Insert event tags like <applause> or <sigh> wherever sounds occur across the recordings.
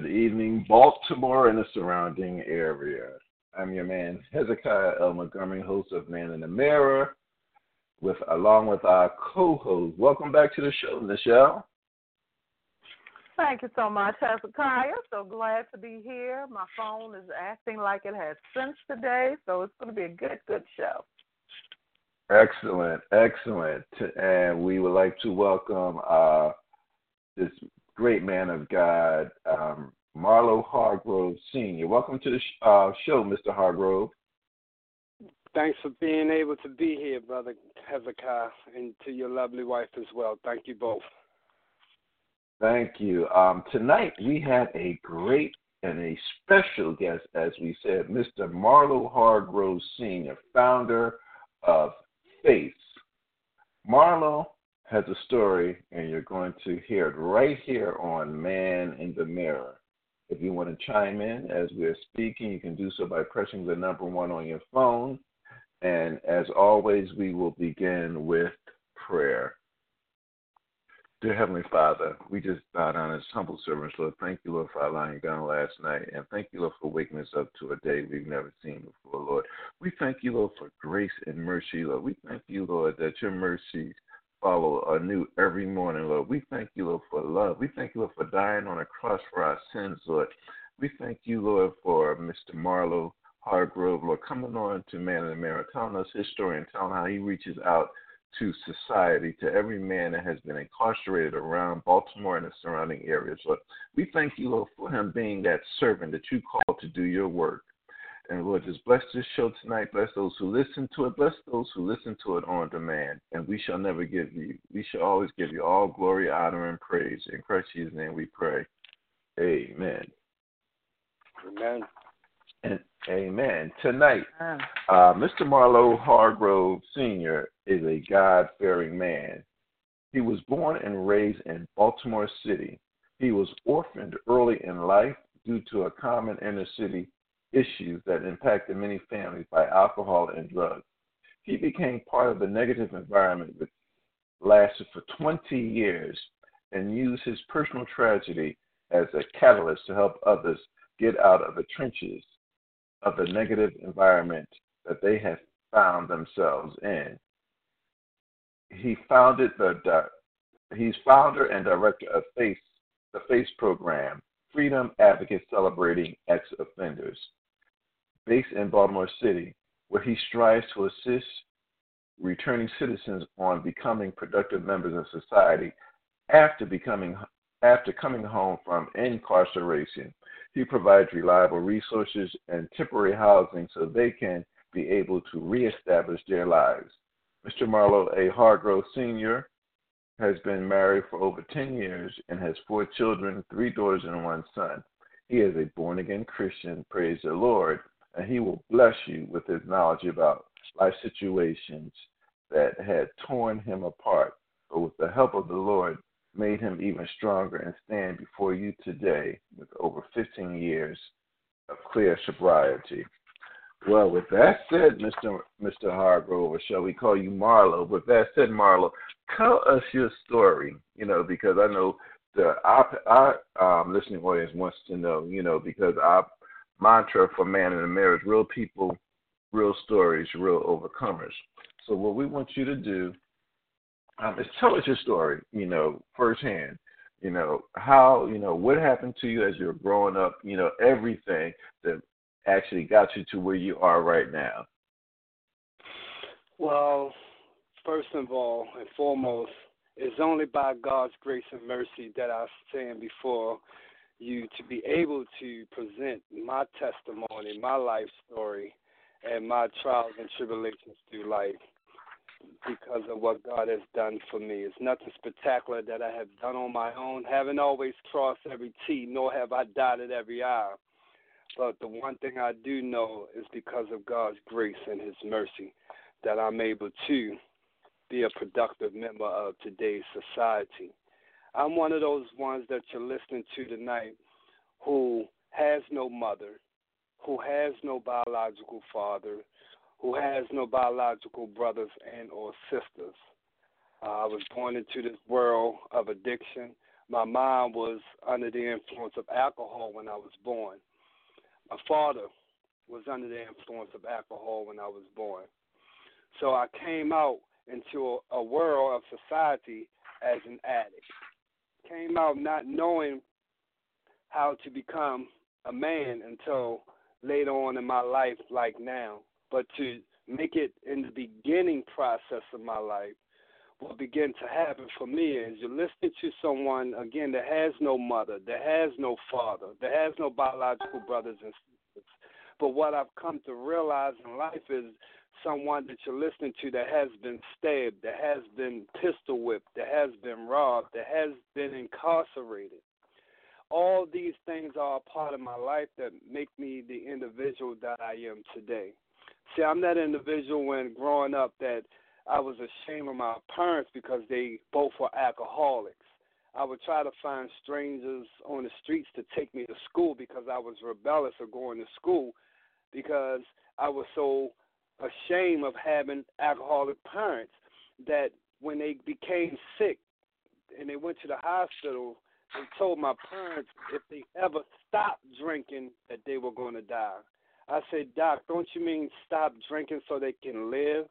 Good evening, Baltimore and the surrounding area. I'm your man Hezekiah L. Montgomery, host of Man in the Mirror, with along with our co-host. Welcome back to the show, Nichelle. Thank you so much, Hezekiah. So glad to be here. My phone is acting like it has since today, so it's going to be a good, good show. Excellent, excellent. And we would like to welcome uh, this great man of God, um, Marlo Hargrove Sr. Welcome to the sh- uh, show, Mr. Hargrove. Thanks for being able to be here, Brother Hezekiah, and to your lovely wife as well. Thank you both. Thank you. Um, tonight we have a great and a special guest, as we said, Mr. Marlo Hargrove Sr., founder of FACE. Marlo has a story, and you're going to hear it right here on Man in the Mirror. If you want to chime in as we're speaking, you can do so by pressing the number one on your phone. And as always, we will begin with prayer. Dear Heavenly Father, we just bow down as humble servants, Lord. Thank you, Lord, for lying down last night. And thank you, Lord, for waking us up to a day we've never seen before, Lord. We thank you, Lord, for grace and mercy, Lord. We thank you, Lord, that your mercies follow anew every morning, Lord. We thank you, Lord, for love. We thank you, Lord, for dying on a cross for our sins, Lord. We thank you, Lord, for Mr. Marlo Hargrove, Lord, coming on to Man in the telling us his story and telling how he reaches out to society, to every man that has been incarcerated around Baltimore and the surrounding areas. Lord, we thank you, Lord, for him being that servant that you called to do your work. And Lord, just bless this show tonight. Bless those who listen to it. Bless those who listen to it on demand. And we shall never give you, we shall always give you all glory, honor, and praise. In Christ Jesus' name we pray. Amen. Amen. And amen. Tonight, uh, Mr. Marlo Hargrove Sr. is a God fearing man. He was born and raised in Baltimore City. He was orphaned early in life due to a common inner city issues that impacted many families by alcohol and drugs. He became part of the negative environment which lasted for 20 years and used his personal tragedy as a catalyst to help others get out of the trenches of the negative environment that they had found themselves in. He founded the he's founder and director of FACE, the FACE program, Freedom Advocates Celebrating Ex Offenders, based in Baltimore City, where he strives to assist returning citizens on becoming productive members of society after becoming after coming home from incarceration. He provides reliable resources and temporary housing so they can be able to reestablish their lives. Mr. Marlo A. Hargrove Sr. has been married for over 10 years and has four children, three daughters, and one son. He is a born again Christian, praise the Lord, and he will bless you with his knowledge about life situations that had torn him apart. But with the help of the Lord, made him even stronger and stand before you today with over 15 years of clear sobriety. Well, with that said, Mr. Mr. Hargrove, shall we call you Marlo? With that said, Marlo, tell us your story. You know, because I know the our, our um, listening audience wants to know. You know, because our mantra for Man in the is real people real stories, real overcomers. So what we want you to do um, is tell us your story, you know, firsthand. You know, how, you know, what happened to you as you were growing up, you know, everything that actually got you to where you are right now. Well, first of all and foremost, it's only by God's grace and mercy that I stand before you to be able to present my testimony, my life story, and my trials and tribulations through life because of what God has done for me. It's nothing spectacular that I have done on my own. Haven't always crossed every T, nor have I dotted every I. But the one thing I do know is because of God's grace and His mercy that I'm able to be a productive member of today's society. I'm one of those ones that you're listening to tonight who has no mother, who has no biological father, who has no biological brothers and or sisters. Uh, I was born into this world of addiction. My mom was under the influence of alcohol when I was born. My father was under the influence of alcohol when I was born. So I came out into a, a world of society as an addict. Came out not knowing how to become a man until later on in my life, like now but to make it in the beginning process of my life, what began to happen for me is you're listening to someone again that has no mother, that has no father, that has no biological brothers and sisters. But what I've come to realize in life is someone that you're listening to that has been stabbed, that has been pistol whipped, that has been robbed, that has been incarcerated. All these things are a part of my life that make me the individual that I am today. See, I'm that individual when growing up that I was ashamed of my parents because they both were alcoholics. I would try to find strangers on the streets to take me to school because I was rebellious of going to school because I was so ashamed of having alcoholic parents that when they became sick and they went to the hospital, they told my parents if they ever stopped drinking that they were going to die. I said, Doc, don't you mean stop drinking so they can live?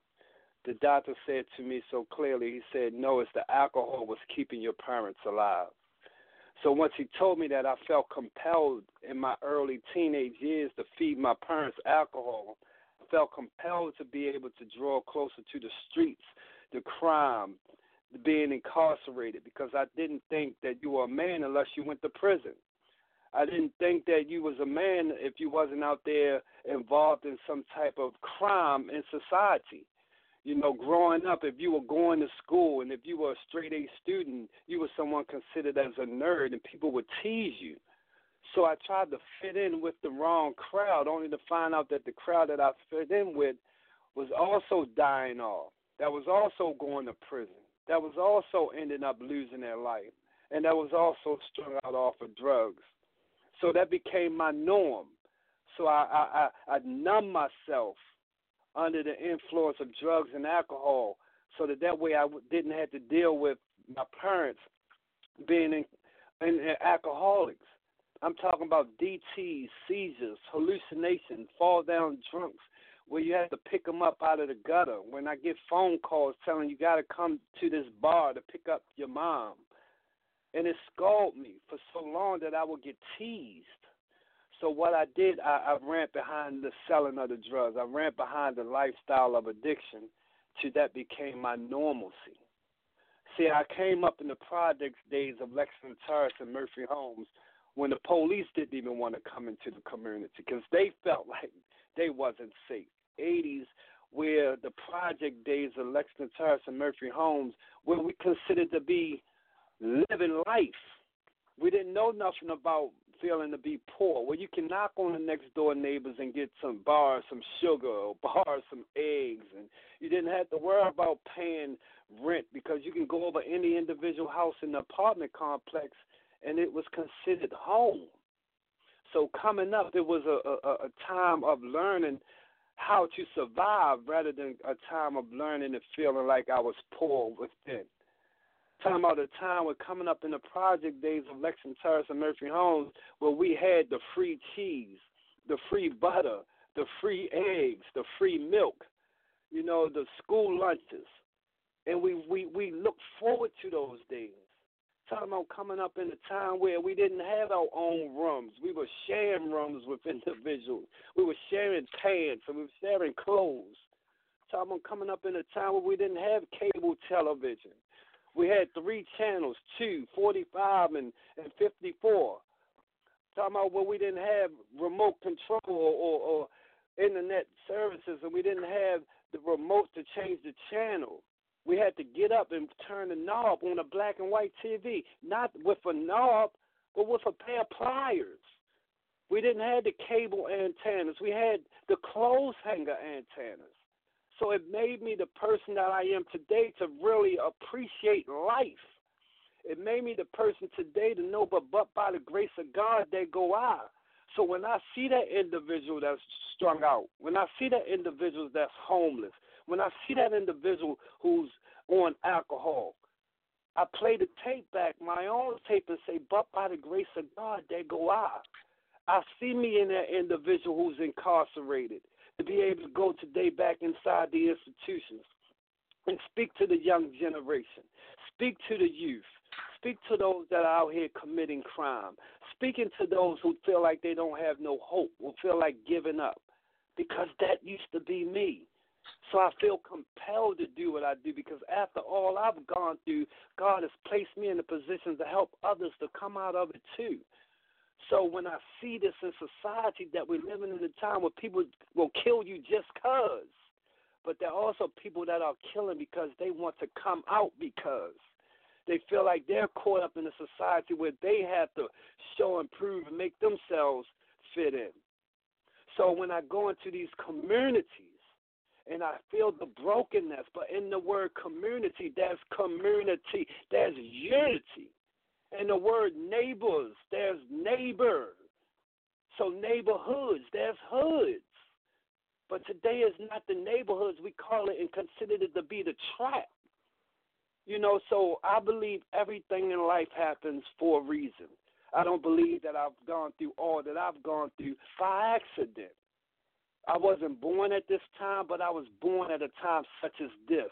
The doctor said to me so clearly, he said, No, it's the alcohol was keeping your parents alive. So once he told me that, I felt compelled in my early teenage years to feed my parents alcohol. Felt compelled to be able to draw closer to the streets, the crime, the being incarcerated, because I didn't think that you were a man unless you went to prison. I didn't think that you was a man if you wasn't out there involved in some type of crime in society. You know, growing up, if you were going to school and if you were a straight A student, you were someone considered as a nerd and people would tease you. So I tried to fit in with the wrong crowd, only to find out that the crowd that I fit in with was also dying off, that was also going to prison, that was also ending up losing their life, and that was also strung out off of drugs. So that became my norm. So I, I, I, I numb myself under the influence of drugs and alcohol so that that way I didn't have to deal with my parents being in, in, in alcoholics. I'm talking about DTs, seizures, hallucinations, fall down drunks, where you have to pick them up out of the gutter. When I get phone calls telling you got to come to this bar to pick up your mom, and it scarred me for so long that I would get teased. So what I did, I, I ran behind the selling of the drugs. I ran behind the lifestyle of addiction till that became my normalcy. See, I came up in the projects days of Lexington Terrace and Murphy Homes when the police didn't even want to come into the community because they felt <laughs> like they wasn't safe. 80s, where the project days of Lexington Terrace and Murphy Homes, where we considered to be living life. We didn't know nothing about feeling to be poor. Well, you can knock on the next door neighbors and get some bars, some sugar, or <laughs> bars, some eggs, and you didn't have to worry about paying rent because you can go over any individual house in the apartment complex, and it was considered home. So coming up, it was a, a, a time of learning how to survive rather than a time of learning and feeling like I was poor within. Time about the time we're coming up in the project days of Lexington Terrace and Murphy Homes where we had the free cheese, the free butter, the free eggs, the free milk, you know, the school lunches. And we, we, we look forward to those days. Talking about coming up in a time where we didn't have our own rooms. We were sharing rooms with individuals. We were sharing pants and we were sharing clothes. Talking about coming up in a time where we didn't have cable television. We had three channels, two, 45 and, and 54. Talking about where we didn't have remote control or, or, or internet services and we didn't have the remote to change the channel. We had to get up and turn the knob on a black and white TV, not with a knob, but with a pair of pliers. We didn't have the cable antennas. We had the clothes hanger antennas. So it made me the person that I am today to really appreciate life. It made me the person today to know, but but by the grace of God, they go out. So when I see that individual that's strung out, when I see that individual that's homeless, when I see that individual who's on alcohol, I play the tape back, my own tape, and say, but by the grace of God, they go out. I see me in that individual who's incarcerated to be able to go today back inside the institutions and speak to the young generation, speak to the youth, speak to those that are out here committing crime, speaking to those who feel like they don't have no hope or feel like giving up, because that used to be me. So I feel compelled to do what I do because after all I've gone through, God has placed me in a position to help others to come out of it too. So when I see this in society that we're living in a time where people will kill you just cause, but there are also people that are killing because they want to come out because they feel like they're caught up in a society where they have to show and prove and make themselves fit in. So when I go into these communities and I feel the brokenness. But in the word community, there's community, there's unity. In the word neighbors, there's neighbor. So neighborhoods, there's hoods. But today is not the neighborhoods. We call it and consider it to be the trap. You know, so I believe everything in life happens for a reason. I don't believe that I've gone through all that I've gone through by accident. I wasn't born at this time, but I was born at a time such as this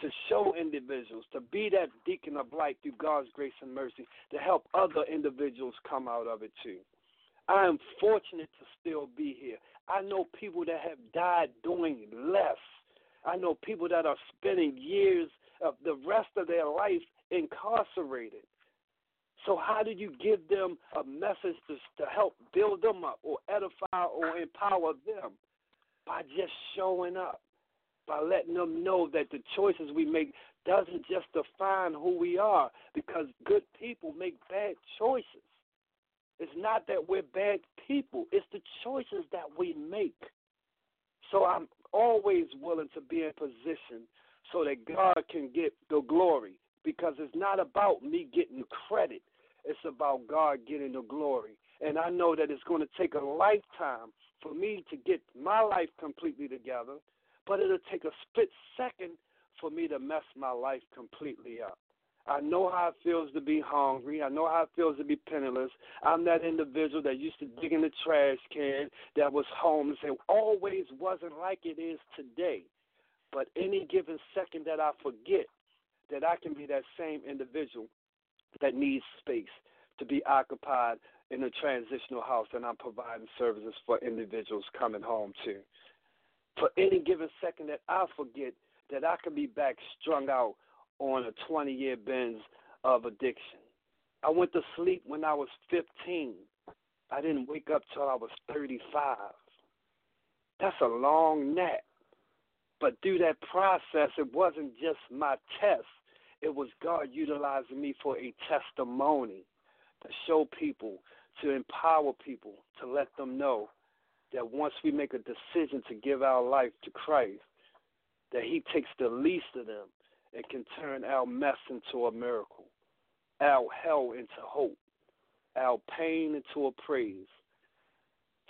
to show individuals, to be that beacon of light through God's grace and mercy, to help other individuals come out of it too. I am fortunate to still be here. I know people that have died doing less. I know people that are spending years of the rest of their life incarcerated. So how do you give them a message to, to help build them up or edify or empower them? By just showing up, by letting them know that the choices we make doesn't just define who we are because good people make bad choices. It's not that we're bad people, it's the choices that we make. So I'm always willing to be in position so that God can get the glory because it's not about me getting credit. It's about God getting the glory. And I know that it's going to take a lifetime for me to get my life completely together, but it'll take a split second for me to mess my life completely up. I know how it feels to be hungry. I know how it feels to be penniless. I'm that individual that used to dig in the trash can, that was homeless. It always wasn't like it is today. But any given second that I forget that I can be that same individual that needs space to be occupied in a transitional house, and I'm providing services for individuals coming home too. For any given second that I forget that I could be back strung out on a 20 year binge of addiction. I went to sleep when I was 15. I didn't wake up till I was 35. That's a long nap. But through that process, it wasn't just my test, it was God utilizing me for a testimony to show people, to empower people, to let them know that once we make a decision to give our life to Christ, that He takes the least of them and can turn our mess into a miracle, our hell into hope, our pain into a praise.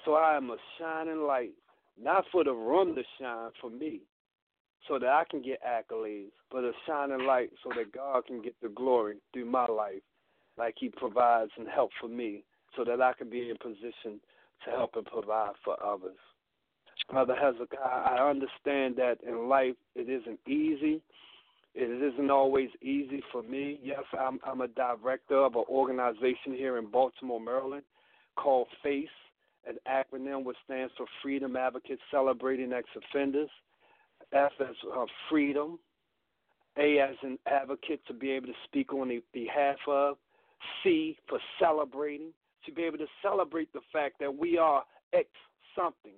So I am a shining light, not for the room to shine for me, so that I can get accolades, but a shining light so that God can get the glory through my life, like He provides and help for me, so that I can be in position to help and provide for others. Brother Hezekiah, I understand that in life it isn't easy. It isn't always easy for me. Yes, I'm, I'm a director of an organization here in Baltimore, Maryland called FACE, an acronym which stands for Freedom Advocates Celebrating Ex Offenders. F as uh, freedom, A as an advocate to be able to speak on the behalf of, C for celebrating, to be able to celebrate the fact that we are X something,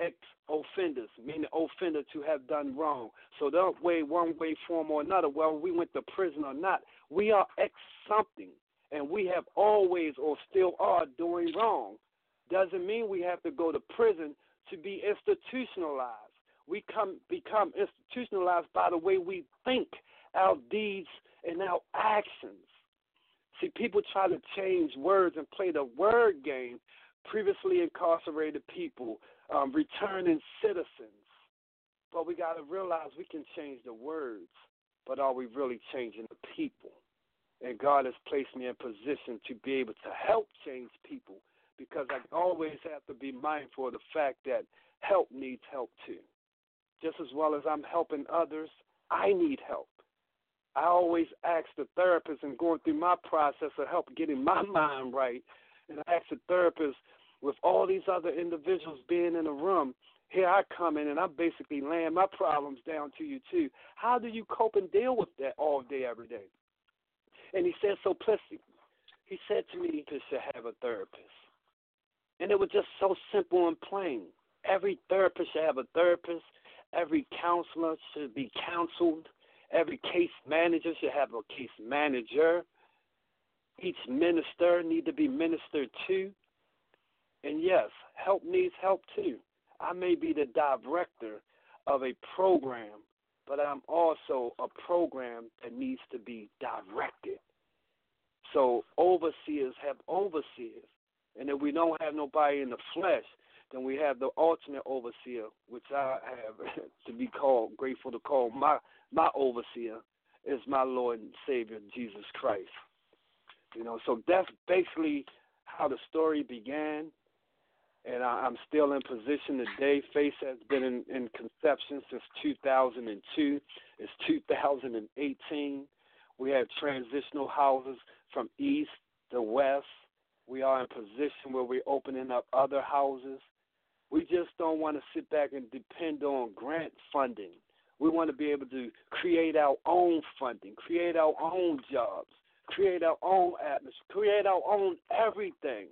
X offenders, meaning offender to have done wrong. So that way, one way, form, or another, whether we went to prison or not, we are X something, and we have always or still are doing wrong. Doesn't mean we have to go to prison to be institutionalized we come become institutionalized by the way we think, our deeds and our actions. See, people try to change words and play the word game. Previously incarcerated people, um, returning citizens. But we got to realize we can change the words, but are we really changing the people? And God has placed me in position to be able to help change people because I always have to be mindful of the fact that help needs help too just as well as I'm helping others, I need help. I always ask the therapist and going through my process of help getting my <laughs> mind right, and I ask the therapist with all these other individuals being in a room. Here I come in and I'm basically laying my problems down to you too. How do you cope and deal with that all day, every day? And he said so simply. He said to me, "You should have a therapist," and it was just so simple and plain. Every therapist should have a therapist Every counselor should be counseled. Every case manager should have a case manager. Each minister need to be ministered to. And yes, help needs help too. I may be the director of a program, but I'm also a program that needs to be directed. So overseers have overseers. And if we don't have nobody in the flesh, then we have the alternate overseer, which I have <laughs> to be called, grateful to call my my overseer is my Lord and Savior Jesus Christ. You know, so that's basically how the story began, and I, am still in position today. Face has been in, in conception since 2002. It's 2018. We have transitional houses from east to west. We are in position where we're opening up other houses we just don't want to sit back and depend on grant funding. We want to be able to create our own funding, create our own jobs, create our own atmosphere, create our own everything.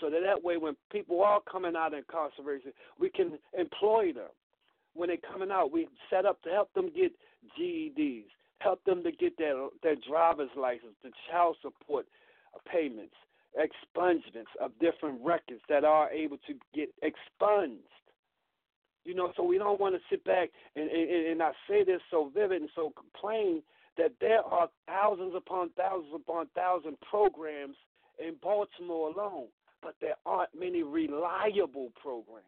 So that that way, when people are coming out of incarceration, we can employ them. When they're coming out, we set up to help them get GEDs, help them to get their their driver's license, the child support payments, expungements of different records that are able to get expunged. You know, so we don't want to sit back and, and, and I say this so vivid and so plain that there are thousands upon thousands upon thousands programs in Baltimore alone, but there aren't many reliable programs.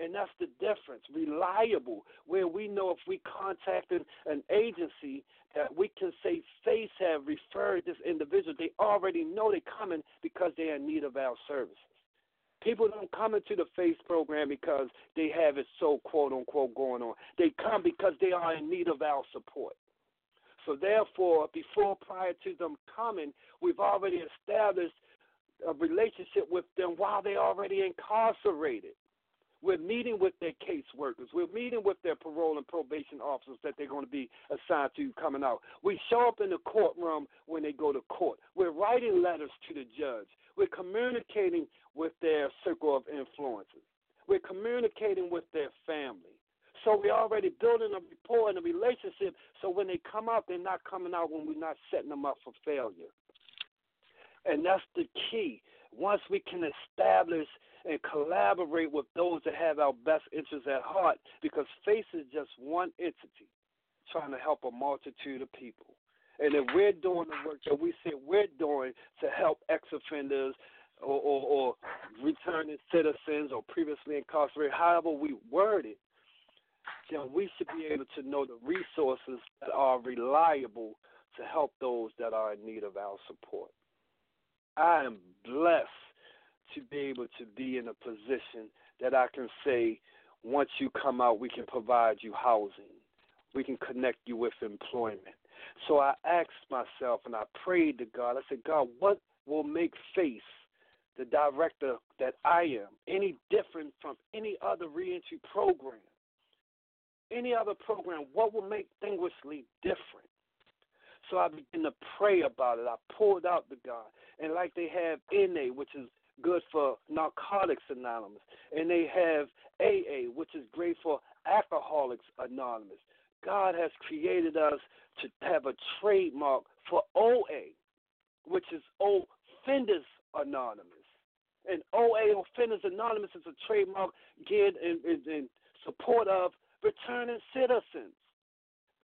And that's the difference. Reliable, where we know if we contacted an agency that we can say FACE have referred this individual, they already know they're coming because they're in need of our services. People don't come into the FACE program because they have it so quote unquote going on. They come because they are in need of our support. So therefore, before prior to them coming, we've already established a relationship with them while they're already incarcerated. We're meeting with their caseworkers. We're meeting with their parole and probation officers that they're going to be assigned to coming out. We show up in the courtroom when they go to court. We're writing letters to the judge. We're communicating with their circle of influences. We're communicating with their family. So we're already building a rapport and a relationship so when they come out, they're not coming out when we're not setting them up for failure. And that's the key. Once we can establish and collaborate with those that have our best interests at heart because FACE is just one entity trying to help a multitude of people. And if we're doing the work that we say we're doing to help ex offenders or, or, or returning citizens or previously incarcerated, however we word it, then we should be able to know the resources that are reliable to help those that are in need of our support. I am blessed to be able to be in a position that I can say once you come out, we can provide you housing. We can connect you with employment. So I asked myself and I prayed to God. I said, God, what will make Face, the director that I am, any different from any other reentry program? Any other program, what will make Distinguishedly different? So I began to pray about it. I pulled out the God. And like they have NA, which is good for Narcotics Anonymous, and they have AA, which is great for Alcoholics Anonymous. God has created us to have a trademark for OA, which is Offenders Anonymous. And OA Offenders Anonymous is a trademark geared in, in, in support of returning citizens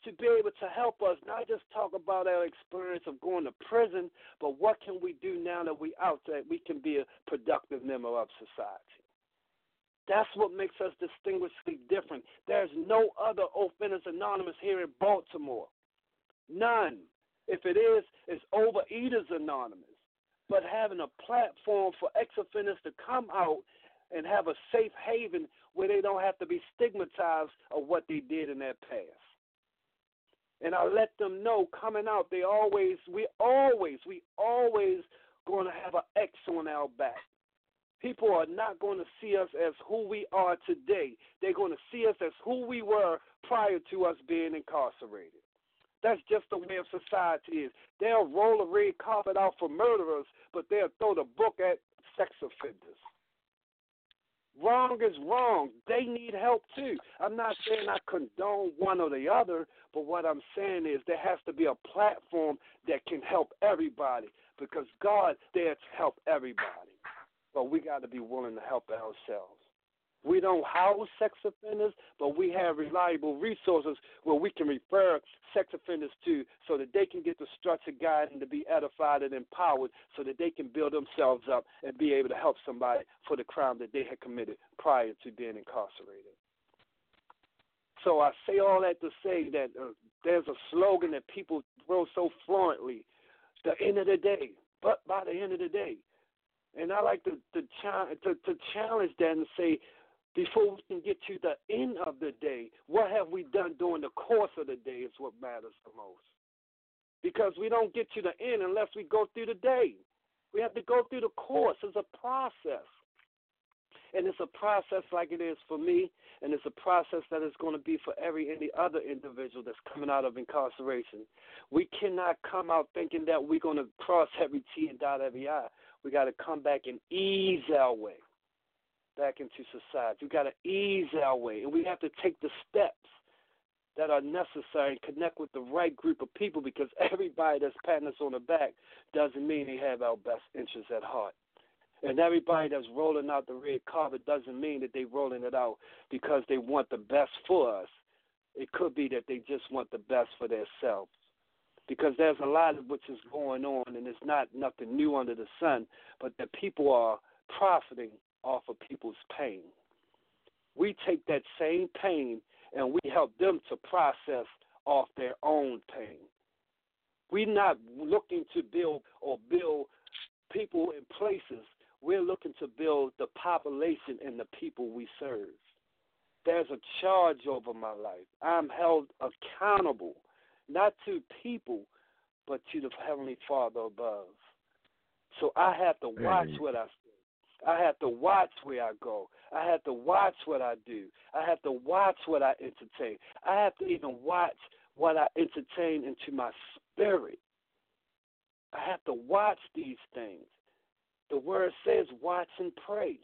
to be able to help us not just talk about our experience of going to prison, but what can we do now that we're out that we can be a productive member of society. That's what makes us distinguishedly different. There's no other Offenders Anonymous here in Baltimore. None. If it is, it's Overeaters Anonymous. But having a platform for ex offenders to come out and have a safe haven where they don't have to be stigmatized of what they did in their past. And I let them know coming out, they always, we always, we always going to have an X on our back. People are not going to see us as who we are today. They're going to see us as who we were prior to us being incarcerated. That's just the way of society is. They'll roll a red carpet out for murderers, but they'll throw the book at sex offenders. Wrong is wrong. They need help too. I'm not saying I condone one or the other, but what I'm saying is there has to be a platform that can help everybody because God there to help everybody. But we got to be willing to help ourselves. We don't house sex offenders, but we have reliable resources where we can refer sex offenders to so that they can get the structured guidance to be edified and empowered so that they can build themselves up and be able to help somebody for the crime that they had committed prior to being incarcerated. So I say all that to say that uh, there's a slogan that people throw so fluently the end of the day, but by the end of the day. And I like to to, to, to challenge that and say, before we can get to the end of the day, what have we done during the course of the day is what matters the most. Because we don't get to the end unless we go through the day. We have to go through the course. It's a process. And it's a process like it is for me, and it's a process that is going to be for every any other individual that's coming out of incarceration. We cannot come out thinking that we're going to cross every T and dot every I. We got to come back and ease our way back into society. We got to ease our way, and we have to take the steps that are necessary and connect with the right group of people because <laughs> everybody that's patting us on the back doesn't mean they have our best interests at heart. And everybody that's rolling out the red carpet doesn't mean that they're rolling it out because they want the best for us. It could be that they just want the best for themselves. Because there's a lot of which is going on, and it's not nothing new under the sun, but that people are profiting off of people's pain. We take that same pain and we help them to process off their own pain. We're not looking to build or build people in places. We're looking to build the population and the people we serve. There's a charge over my life. I'm held accountable, not to people, but to the Heavenly Father above. So I have to watch what I I have to watch where I go. I have to watch what I do. I have to watch what I entertain. I have to even watch what I entertain into my spirit. I have to watch these things. The word says, watch and pray.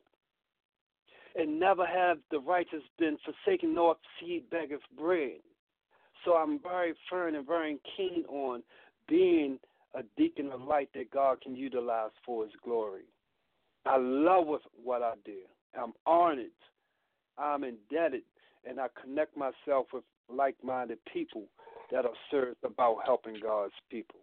And never have the righteous been forsaken, nor seed beggars bread. So I'm very firm and very keen on being a deacon of light that God can utilize for his glory. I love what I do. I'm honored. I'm indebted, and I connect myself with like-minded people that are serious about helping God's people.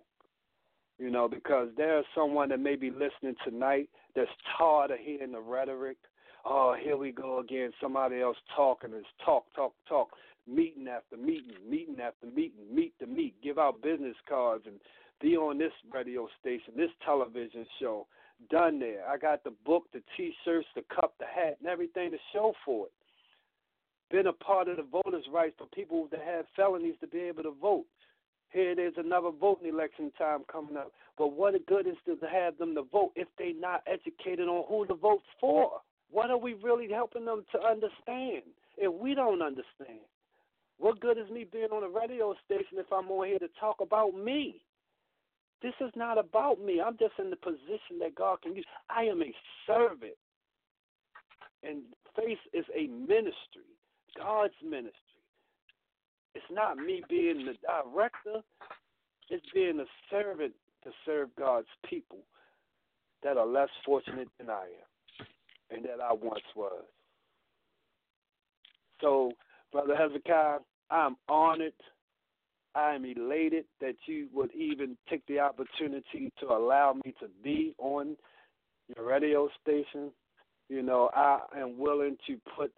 You know, because there's someone that may be listening tonight that's tired of hearing the rhetoric. Oh, here we go again. Somebody else talking. It's talk, talk, talk. Meeting after meeting, meeting after meeting, meet to meet. Give out business cards and be on this radio station, this television show done there. I got the book, the T-shirts, the cup, the hat, and everything to show for it. been a part of the voters' rights for people that have felonies to be able to vote. Here there's another voting election time coming up. But what good is to have them to vote if they're not educated on who to vote for? What are we really helping them to understand if we don't understand? What good is me being on a radio station if I'm on here to talk about me? This is not about me. I'm just in the position that God can use. I am a servant. And FACE is a ministry, God's ministry. It's not me being the director, it's being a servant to serve God's people that are less fortunate than I am and that I once was. So, Brother Hezekiah, I'm honored. I'm elated that you would even take the opportunity to allow me to be on your radio station. You know, I am willing to put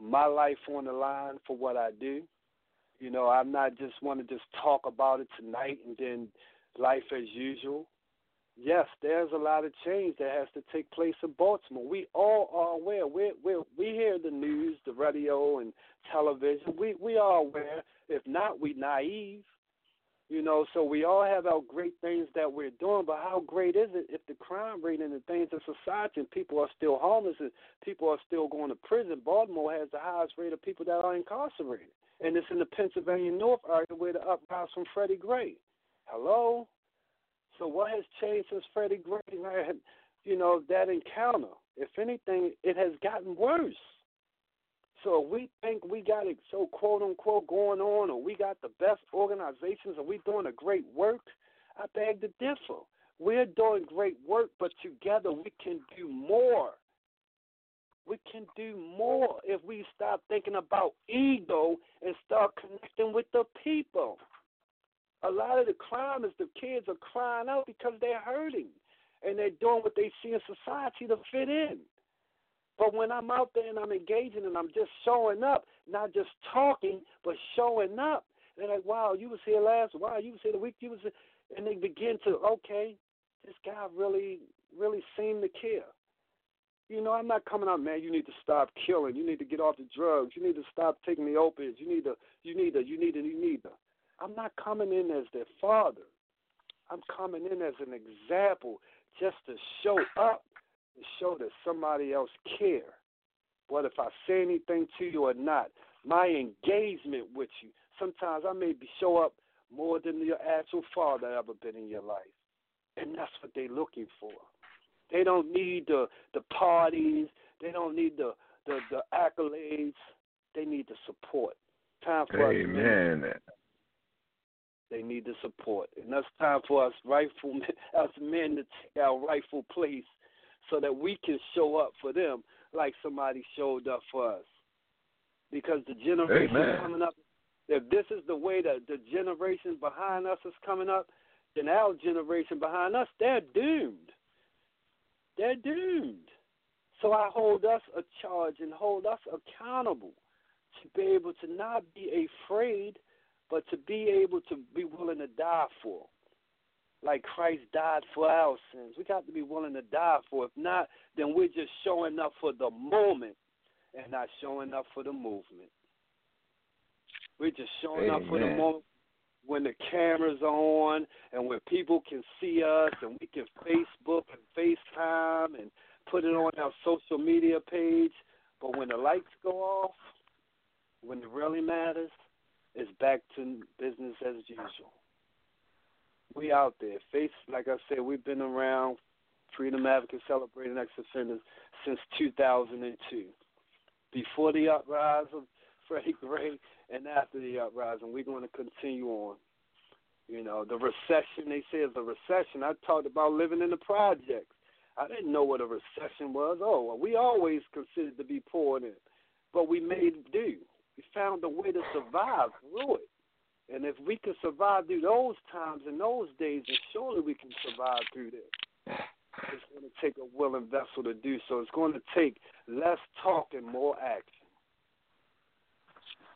my life on the line for what I do. You know, I'm not just want to just talk about it tonight and then life as usual. Yes, there's a lot of change that has to take place in Baltimore. We all are aware. We we we hear the news, the radio, and television. We we are aware. If not, we naive. You know, so we all have our great things that we're doing, but how great is it if the crime rate and the things in society and people are still homeless and people are still going to prison? Baltimore has the highest rate of people that are incarcerated and it's in the Pennsylvania North area where the uprise from Freddie Gray. Hello? So what has changed since Freddie Gray had, you know, that encounter? If anything, it has gotten worse. So if we think we got it so quote unquote going on or we got the best organizations and we doing a great work, I beg to differ. We're doing great work, but together we can do more. We can do more if we stop thinking about ego and start connecting with the people. A lot of the crime is the kids are crying out because they're hurting and they're doing what they see in society to fit in. But when I'm out there and I'm engaging and I'm just showing up, not just talking, but showing up, they're like, "Wow, you was here last. Wow, you was here the week. You was," here. and they begin to, okay, this guy really, really seemed to care. You know, I'm not coming out, man. You need to stop killing. You need to get off the drugs. You need to stop taking the opiates. You need to, you need to, you need to, you need to. I'm not coming in as their father. I'm coming in as an example just to show up, to show that somebody else care. What if I say anything to you or not, my engagement with you. Sometimes I may be show up more than your actual father ever been in your life, and that's what they're looking for. They don't need the the parties. They don't need the the, the accolades. They need the support. Time for Amen. us. They need the support, and that's time for us rightful <laughs> us men to take our rightful place, so that we can show up for them like somebody showed up for us. Because the generation Amen. coming up, if this is the way that the generation behind us is coming up, then our generation behind us, they're doomed they're doomed. So I hold us a charge and hold us accountable to be able to not be afraid, but to be able to be willing to die for. Like Christ died for our sins. We got to be willing to die for. If not, then we're just showing up for the moment and not showing up for the movement. We're just showing Amen. up for the moment when the cameras are on and when people can see us and we can Facebook and FaceTime and put it on our social media page. But when the lights go off, when it really matters, it's back to business as usual. We out there. Face like I said, we've been around Freedom Advocates celebrating ex offenders since 2002. Before the uprise of <laughs> Freddie Gray, and after the uprising, we're going to continue on. You know, the recession, they say is a recession. I talked about living in the projects. I didn't know what a recession was. Oh, well, we always considered to be poor in but we made do. We found a way to survive through it. And if we can survive through those times and those days, then surely we can survive through this. It's going to take a willing vessel to do so. It's going to take less talk and more action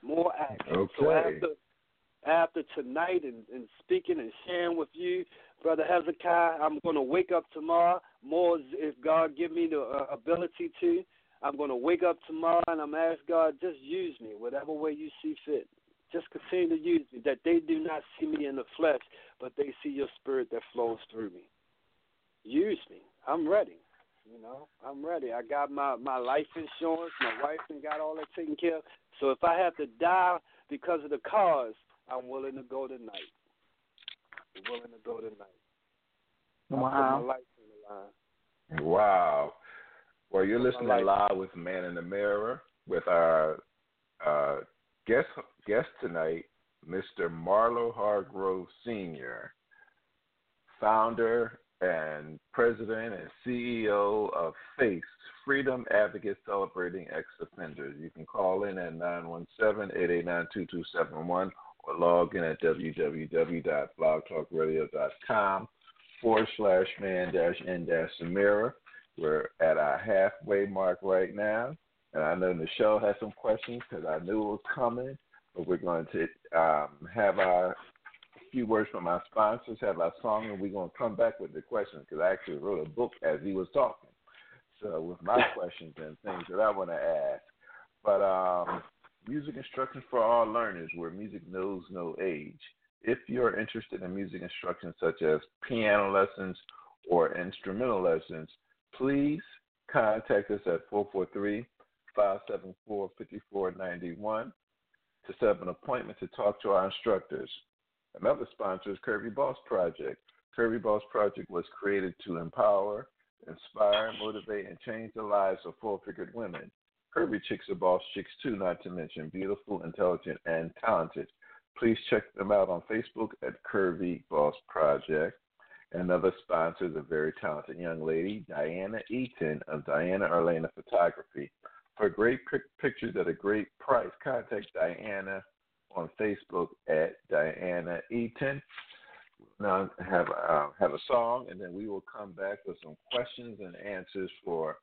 more action. Okay. So after after tonight and, and speaking and sharing with you, Brother Hezekiah, I'm going to wake up tomorrow more if God give me the uh, ability to. I'm going to wake up tomorrow and I'm ask God, just use me, whatever way you see fit. Just continue to use me, that they do not see me in the flesh, but they see your spirit that flows through me. Use me. I'm ready. You know, I'm ready. I got my my life insurance. My wife and got all that taken care of. So if I have to die because of the cause, I'm willing to go tonight. I'm willing to go tonight. Wow. Wow. Well, you're listening live with Man in the Mirror with our uh, guest guest tonight, Mr. Marlo Hargrove Sr., founder and president and CEO of FACE, Freedom Advocates Celebrating Ex Offenders. You can call in at 917-889-2271 or log in at www.blogtalkradio.com forward slash man dash n dash themirror. We're at our halfway mark right now. And I know Nichelle has some questions because I knew it was coming. But we're going to um, have our few words from our sponsors, have our song, and we're going to come back with the questions because I actually wrote a book as he was talking. So with my questions and things that I want to ask. But um, music instruction for all learners, where music knows no age. If you're interested in music instruction such as piano lessons or instrumental lessons, please contact us at 443 574 5491 to set up an appointment to talk to our instructors. Another sponsor is Curvy Boss Project. Curvy Boss Project was created to empower, inspire, motivate, and change the lives of full figured women. Curvy chicks are boss chicks too, not to mention beautiful, intelligent, and talented. Please check them out on Facebook at Curvy Boss Project. Another sponsor is a very talented young lady, Diana Eaton of Diana Arlena Photography. For great pictures at a great price, contact Diana on Facebook at Diana Eaton. Now have uh, have a song, and then we will come back with some questions and answers for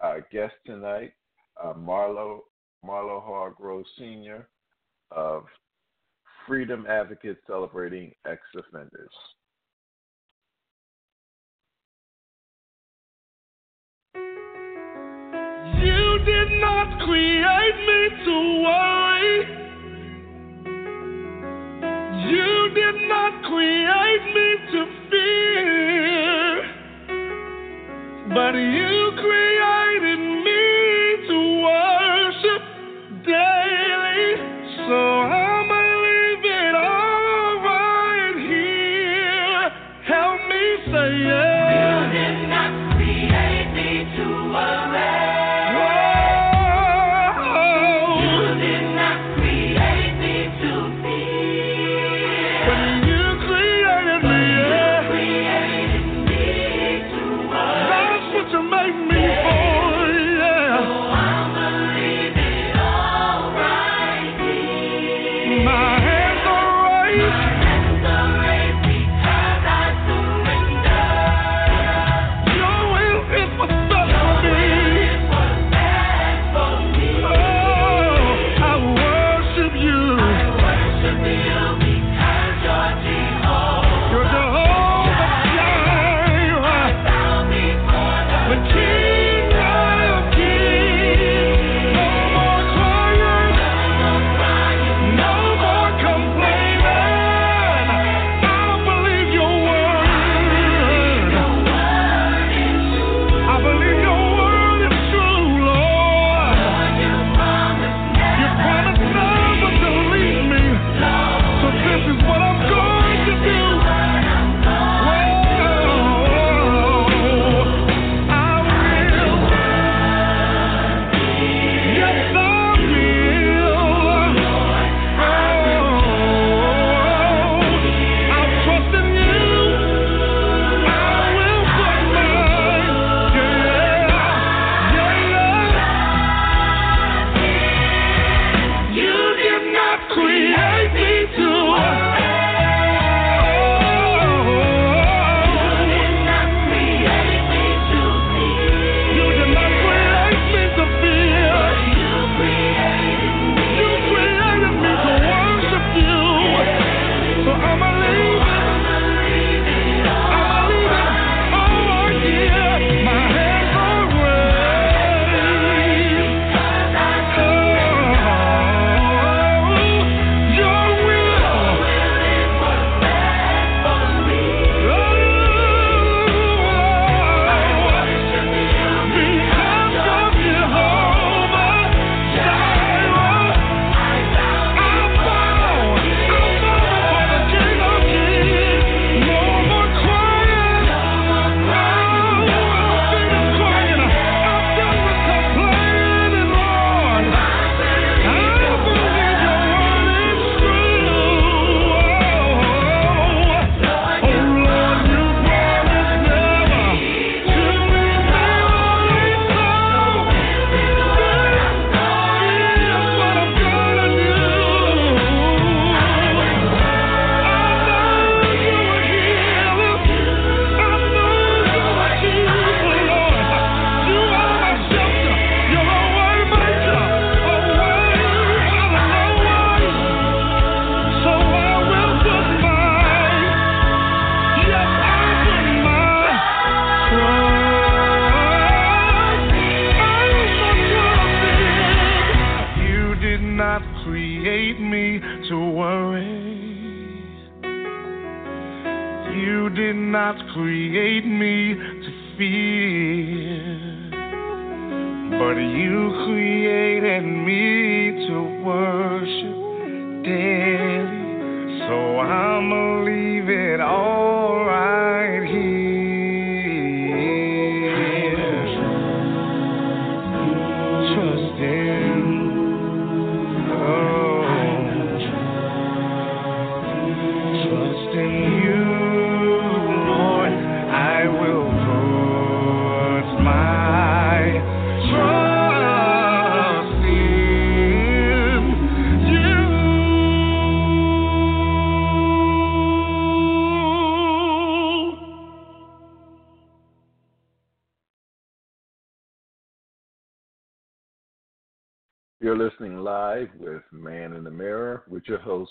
our guest tonight, uh, Marlo Marlo Hargrove Sr. of Freedom Advocates Celebrating Ex did not create me to worry. You did not create me to fear, but you created me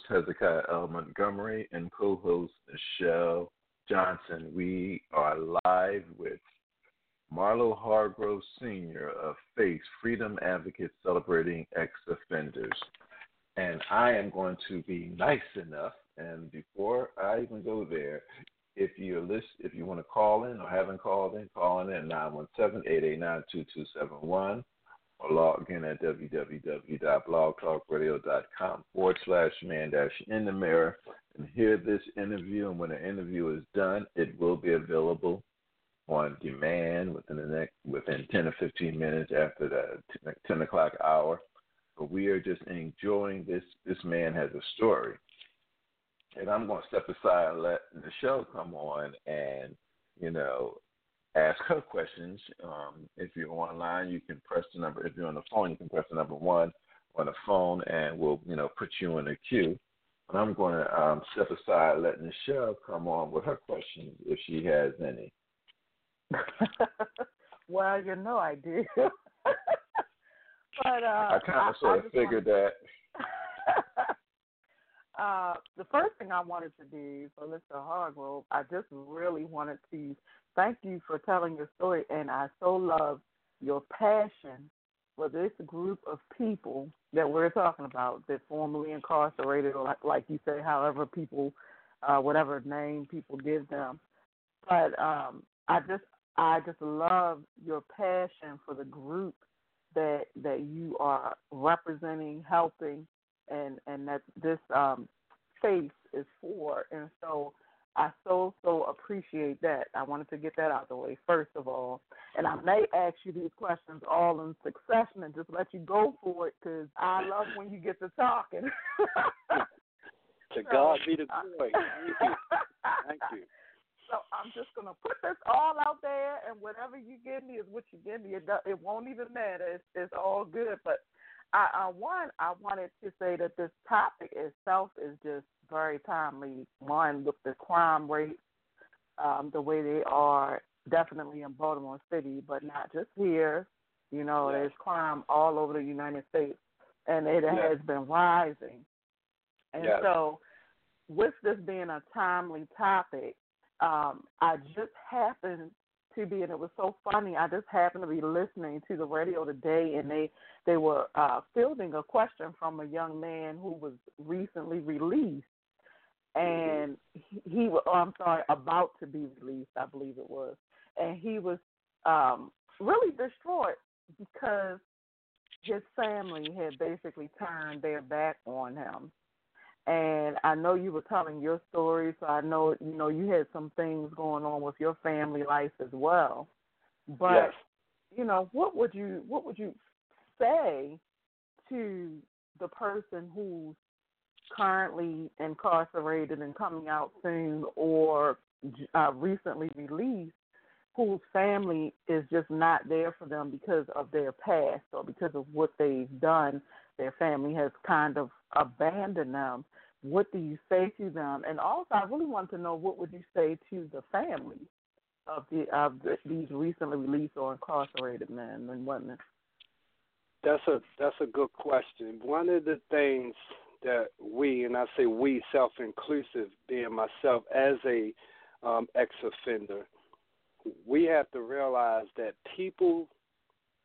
Hezekiah L. Montgomery and co-host Nichelle Johnson. We are live with Marlo Hargrove Sr. of FACE Freedom Advocates celebrating ex-offenders. And I am going to be nice enough, and before I even go there, if you're list, if you want to call in or haven't called in, call in at 917-889-2271 or log in at www.blogtalkradio.com forward slash man dash in the mirror and hear this interview. And when the interview is done, it will be available on demand within the next within 10 or 15 minutes after the 10 o'clock hour. But we are just enjoying this. This man has a story. And I'm going to step aside and let the show come on and, you know, ask her questions. Um, if you're online, you can press the number. If you're on the phone, you can press the number one on the phone, and we'll you know put you in a queue. And I'm going to um, step aside, letting Nichelle come on with her questions if she has any. <laughs> well, you know I do. <laughs> but uh, I kind of sort of figured wanted- that. <laughs> uh, the first thing I wanted to do for Mr. Hargrove, I just really wanted to thank you for telling your story, and I so love your passion for this group of people that we're talking about, that formerly incarcerated, or like, like you say, however people, uh, whatever name people give them. But um, I just, I just love your passion for the group that that you are representing, helping, and and that this um, space is for. And so I so so appreciate that. I wanted to get that out of the way first of all, and I may ask you these questions all in succession and just let you go for it because I love when you get to talking. <laughs> To God be the uh, glory. Thank <laughs> you. Thank you. So I'm just gonna put this all out there, and whatever you give me is what you give me. It, do- it won't even matter. It's, it's all good. But I, I one, I wanted to say that this topic itself is just very timely. One, with the crime rates, um, the way they are, definitely in Baltimore City, but not just here. You know, Yes. there's crime all over the United States, and it Yes. has been rising. And Yes. so, with this being a timely topic, um, I just happened to be, and it was so funny. I just happened to be listening to the radio today, and they they were uh, fielding a question from a young man who was recently released, and he, he wa- oh, I'm sorry, about to be released, I believe it was, and he was um, really distraught because his family had basically turned their back on him and I know you were telling your story, so I know you know you had some things going on with your family life as well. But Yes. you know, what would you what would you say to the person who's currently incarcerated and coming out soon, or uh, recently released, whose family is just not there for them because of their past or because of what they've done? Their family has kind of abandoned them. What do you say to them? And also, I really want to know what would you say to the family of the of the, these recently released or incarcerated men and women? That's a that's a good question. One of the things that we, and I say we, self-inclusive, being myself as a um, ex-offender, we have to realize that people,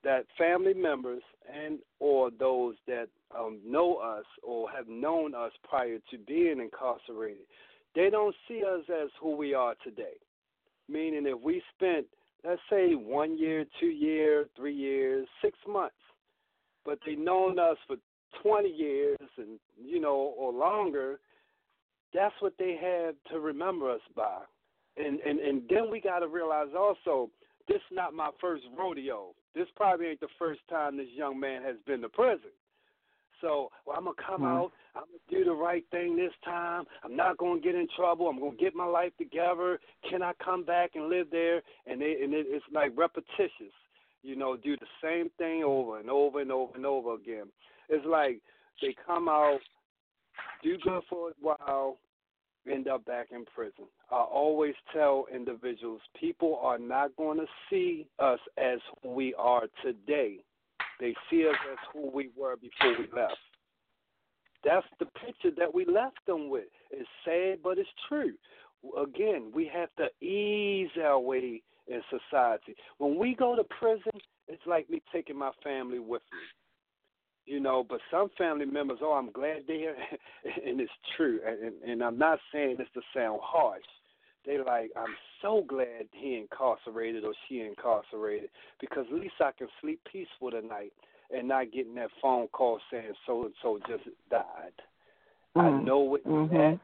that family members, and or those that um, know us or have known us prior to being incarcerated, They don't see us as who we are today. Meaning, if we spent, let's say, one year, two years, three years, six months, but they known us for 20 years and, you know, or longer, that's what they have to remember us by. And, and, and then we got to realize also, this is not my first rodeo. This probably ain't the first time this young man has been to prison. So well, I'm gonna come Mhm. out. I'm gonna do the right thing this time. I'm not gonna get in trouble. I'm gonna get my life together. Can I come back and live there? And they, and it, it's like repetitious. You know, do the same thing over and over and over and over again. It's like they come out, do good for a while, end up back in prison. I always tell individuals people are not going to see us as who we are today. They see us as who we were before we left. That's the picture that we left them with. It's sad, but it's true. Again, we have to ease our way in society. When we go to prison, it's like me taking my family with me you know. But some family members, oh, I'm glad they're here, <laughs> and it's true. And, and I'm not saying this to sound harsh. They like, I'm so glad he incarcerated or she incarcerated because at least I can sleep peaceful tonight and not getting that phone call saying so and so just died. I Mhm. know what Mhm. at.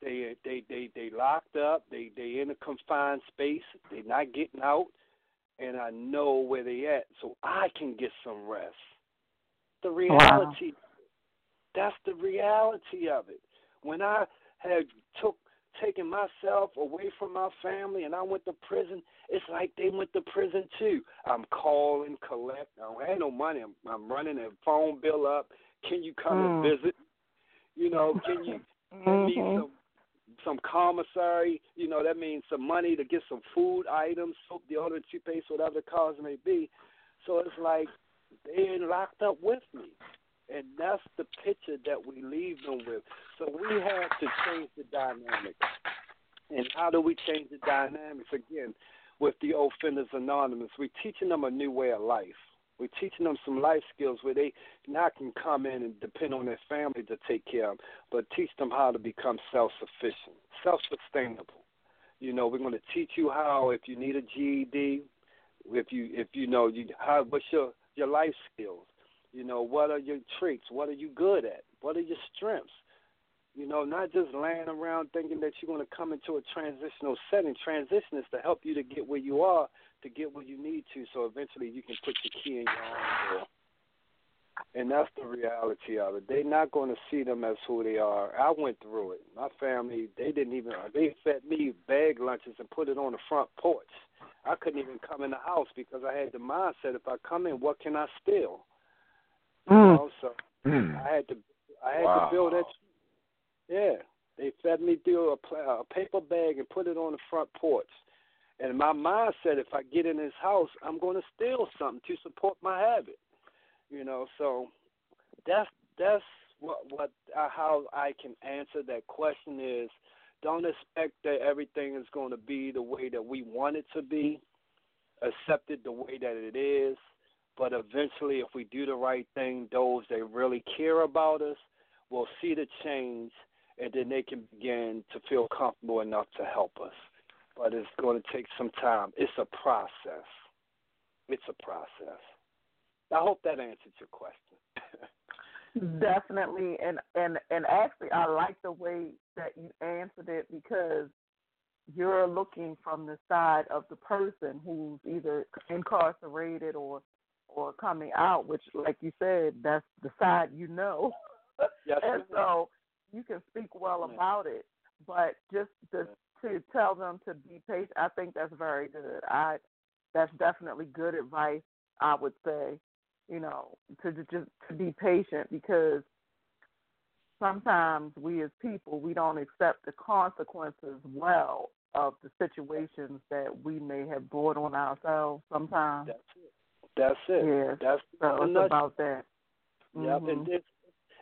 They they they they locked up. They they in a confined space. They're not getting out, and I know where they at, so I can get some rest the reality. That's the reality of it. When I had took taken myself away from my family and I went to prison, it's like they went to prison too. I'm calling, collect. I don't have no money. I'm, I'm running a phone bill up. Can you come Mm. and visit? You know, can you <laughs> me Mhm. some some commissary? You know, that means some money to get some food items, soap, deodorant, toothpaste, whatever the cause may be. So it's like they're locked up with me. And that's the picture that we leave them with. So we have to change the dynamics. And how do we change the dynamics? Again, with the Offenders Anonymous, we're teaching them a new way of life. We're teaching them some life skills where they not can come in and depend on their family to take care of them, but teach them how to become self sufficient, self sustainable. You know, we're going to teach you how if you need a GED, if you if you know you how what's your your life skills. You know, what are your traits? What are you good at? What are your strengths? You know, not just laying around thinking that you're going to come into a transitional setting. Transition is to help you to get where you are, to get where you need to, so eventually you can put your key in your own door. And that's the reality of it. They're not going to see them as who they are. I went through it. My family, they didn't even, they fed me bag lunches and put it on the front porch. I couldn't even come in the house because I had the mindset: if I come in, what can I steal? You Mm. know, so Hmm. I had to, I had Wow. to build that. Yeah, they fed me through a, a paper bag and put it on the front porch. And my mindset: if I get in this house, I'm going to steal something to support my habit. You know, so that's that's what what uh, how I can answer that question is don't expect that everything is going to be the way that we want it to be. Accept it the way that it is. But eventually, if we do the right thing, those that really care about us will see the change, and then they can begin to feel comfortable enough to help us. But it's going to take some time. It's a process. It's a process. I hope that answers your question. <laughs> Definitely, and and and actually, I like the way that you answered it because you're looking from the side of the person who's either incarcerated or or coming out, which, like you said, that's the side you know, <laughs> Yes, and so you can speak well about it. But just to to tell them to be patient, I think that's very good. I that's definitely good advice. I would say you know, to to just to be patient because sometimes we as people we don't accept the consequences well of the situations that we may have brought on ourselves sometimes. That's it. That's it. Yes. That's So it's about that. Yep, Mhm. and it's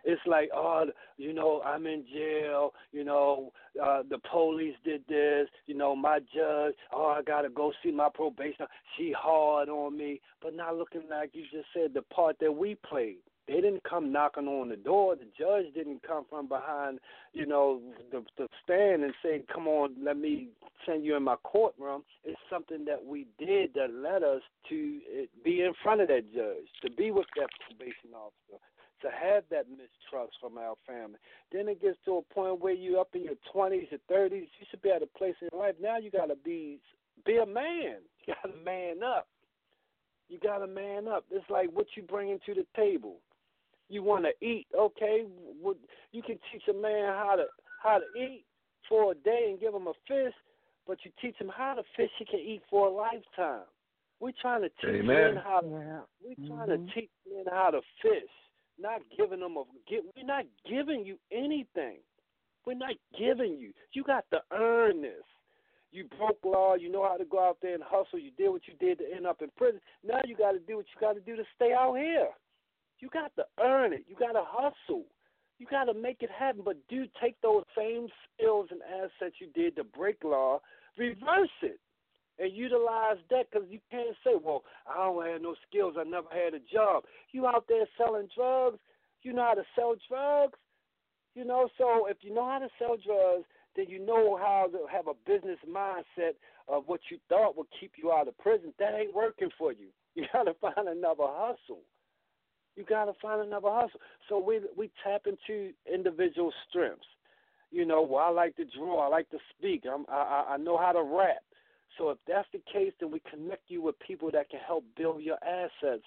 it's like, oh, you know, I'm in jail. You know, uh, the police did this. You know, my judge. Oh, I gotta go see my probation. She hard on me, but not looking like you just said the part that we played. They didn't come knocking on the door. The judge didn't come from behind, you know, the the stand and say, "Come on, let me send you in my courtroom." It's something that we did that led us to be in front of that judge, to be with that probation officer, to have that mistrust from our family. Then it gets to a point where you up in your twenties or thirties, you should be at a place in your life. Now you gotta be be a man. <laughs> You gotta man up. You gotta man up. It's like what you bringing to the table. You want to eat, okay? You can teach a man how to how to eat for a day and give him a fish, but you teach him how to fish, he can eat for a lifetime. We're trying to teach Amen. men how. to, We're trying to teach men how to fish, not giving them a. Get, we're not giving you anything. We're not giving you. You got to earn this. You broke law. You know how to go out there and hustle. You did what you did to end up in prison. Now you got to do what you got to do to stay out here. You got to earn it. You got to hustle. You got to make it happen. But do take those same skills and assets you did to break law, reverse it, and utilize that because you can't say, well, I don't have no skills. I never had a job. You out there selling drugs. You know how to sell drugs. You know, so if you know how to sell drugs, then you know how to have a business mindset of what you thought would keep you out of prison. That ain't working for you. <laughs> You got to find another hustle. You got to find another hustle. So we we tap into individual strengths. You know, well, I like to draw. I like to speak. I'm, I I know how to rap. So if that's the case, then we connect you with people that can help build your assets,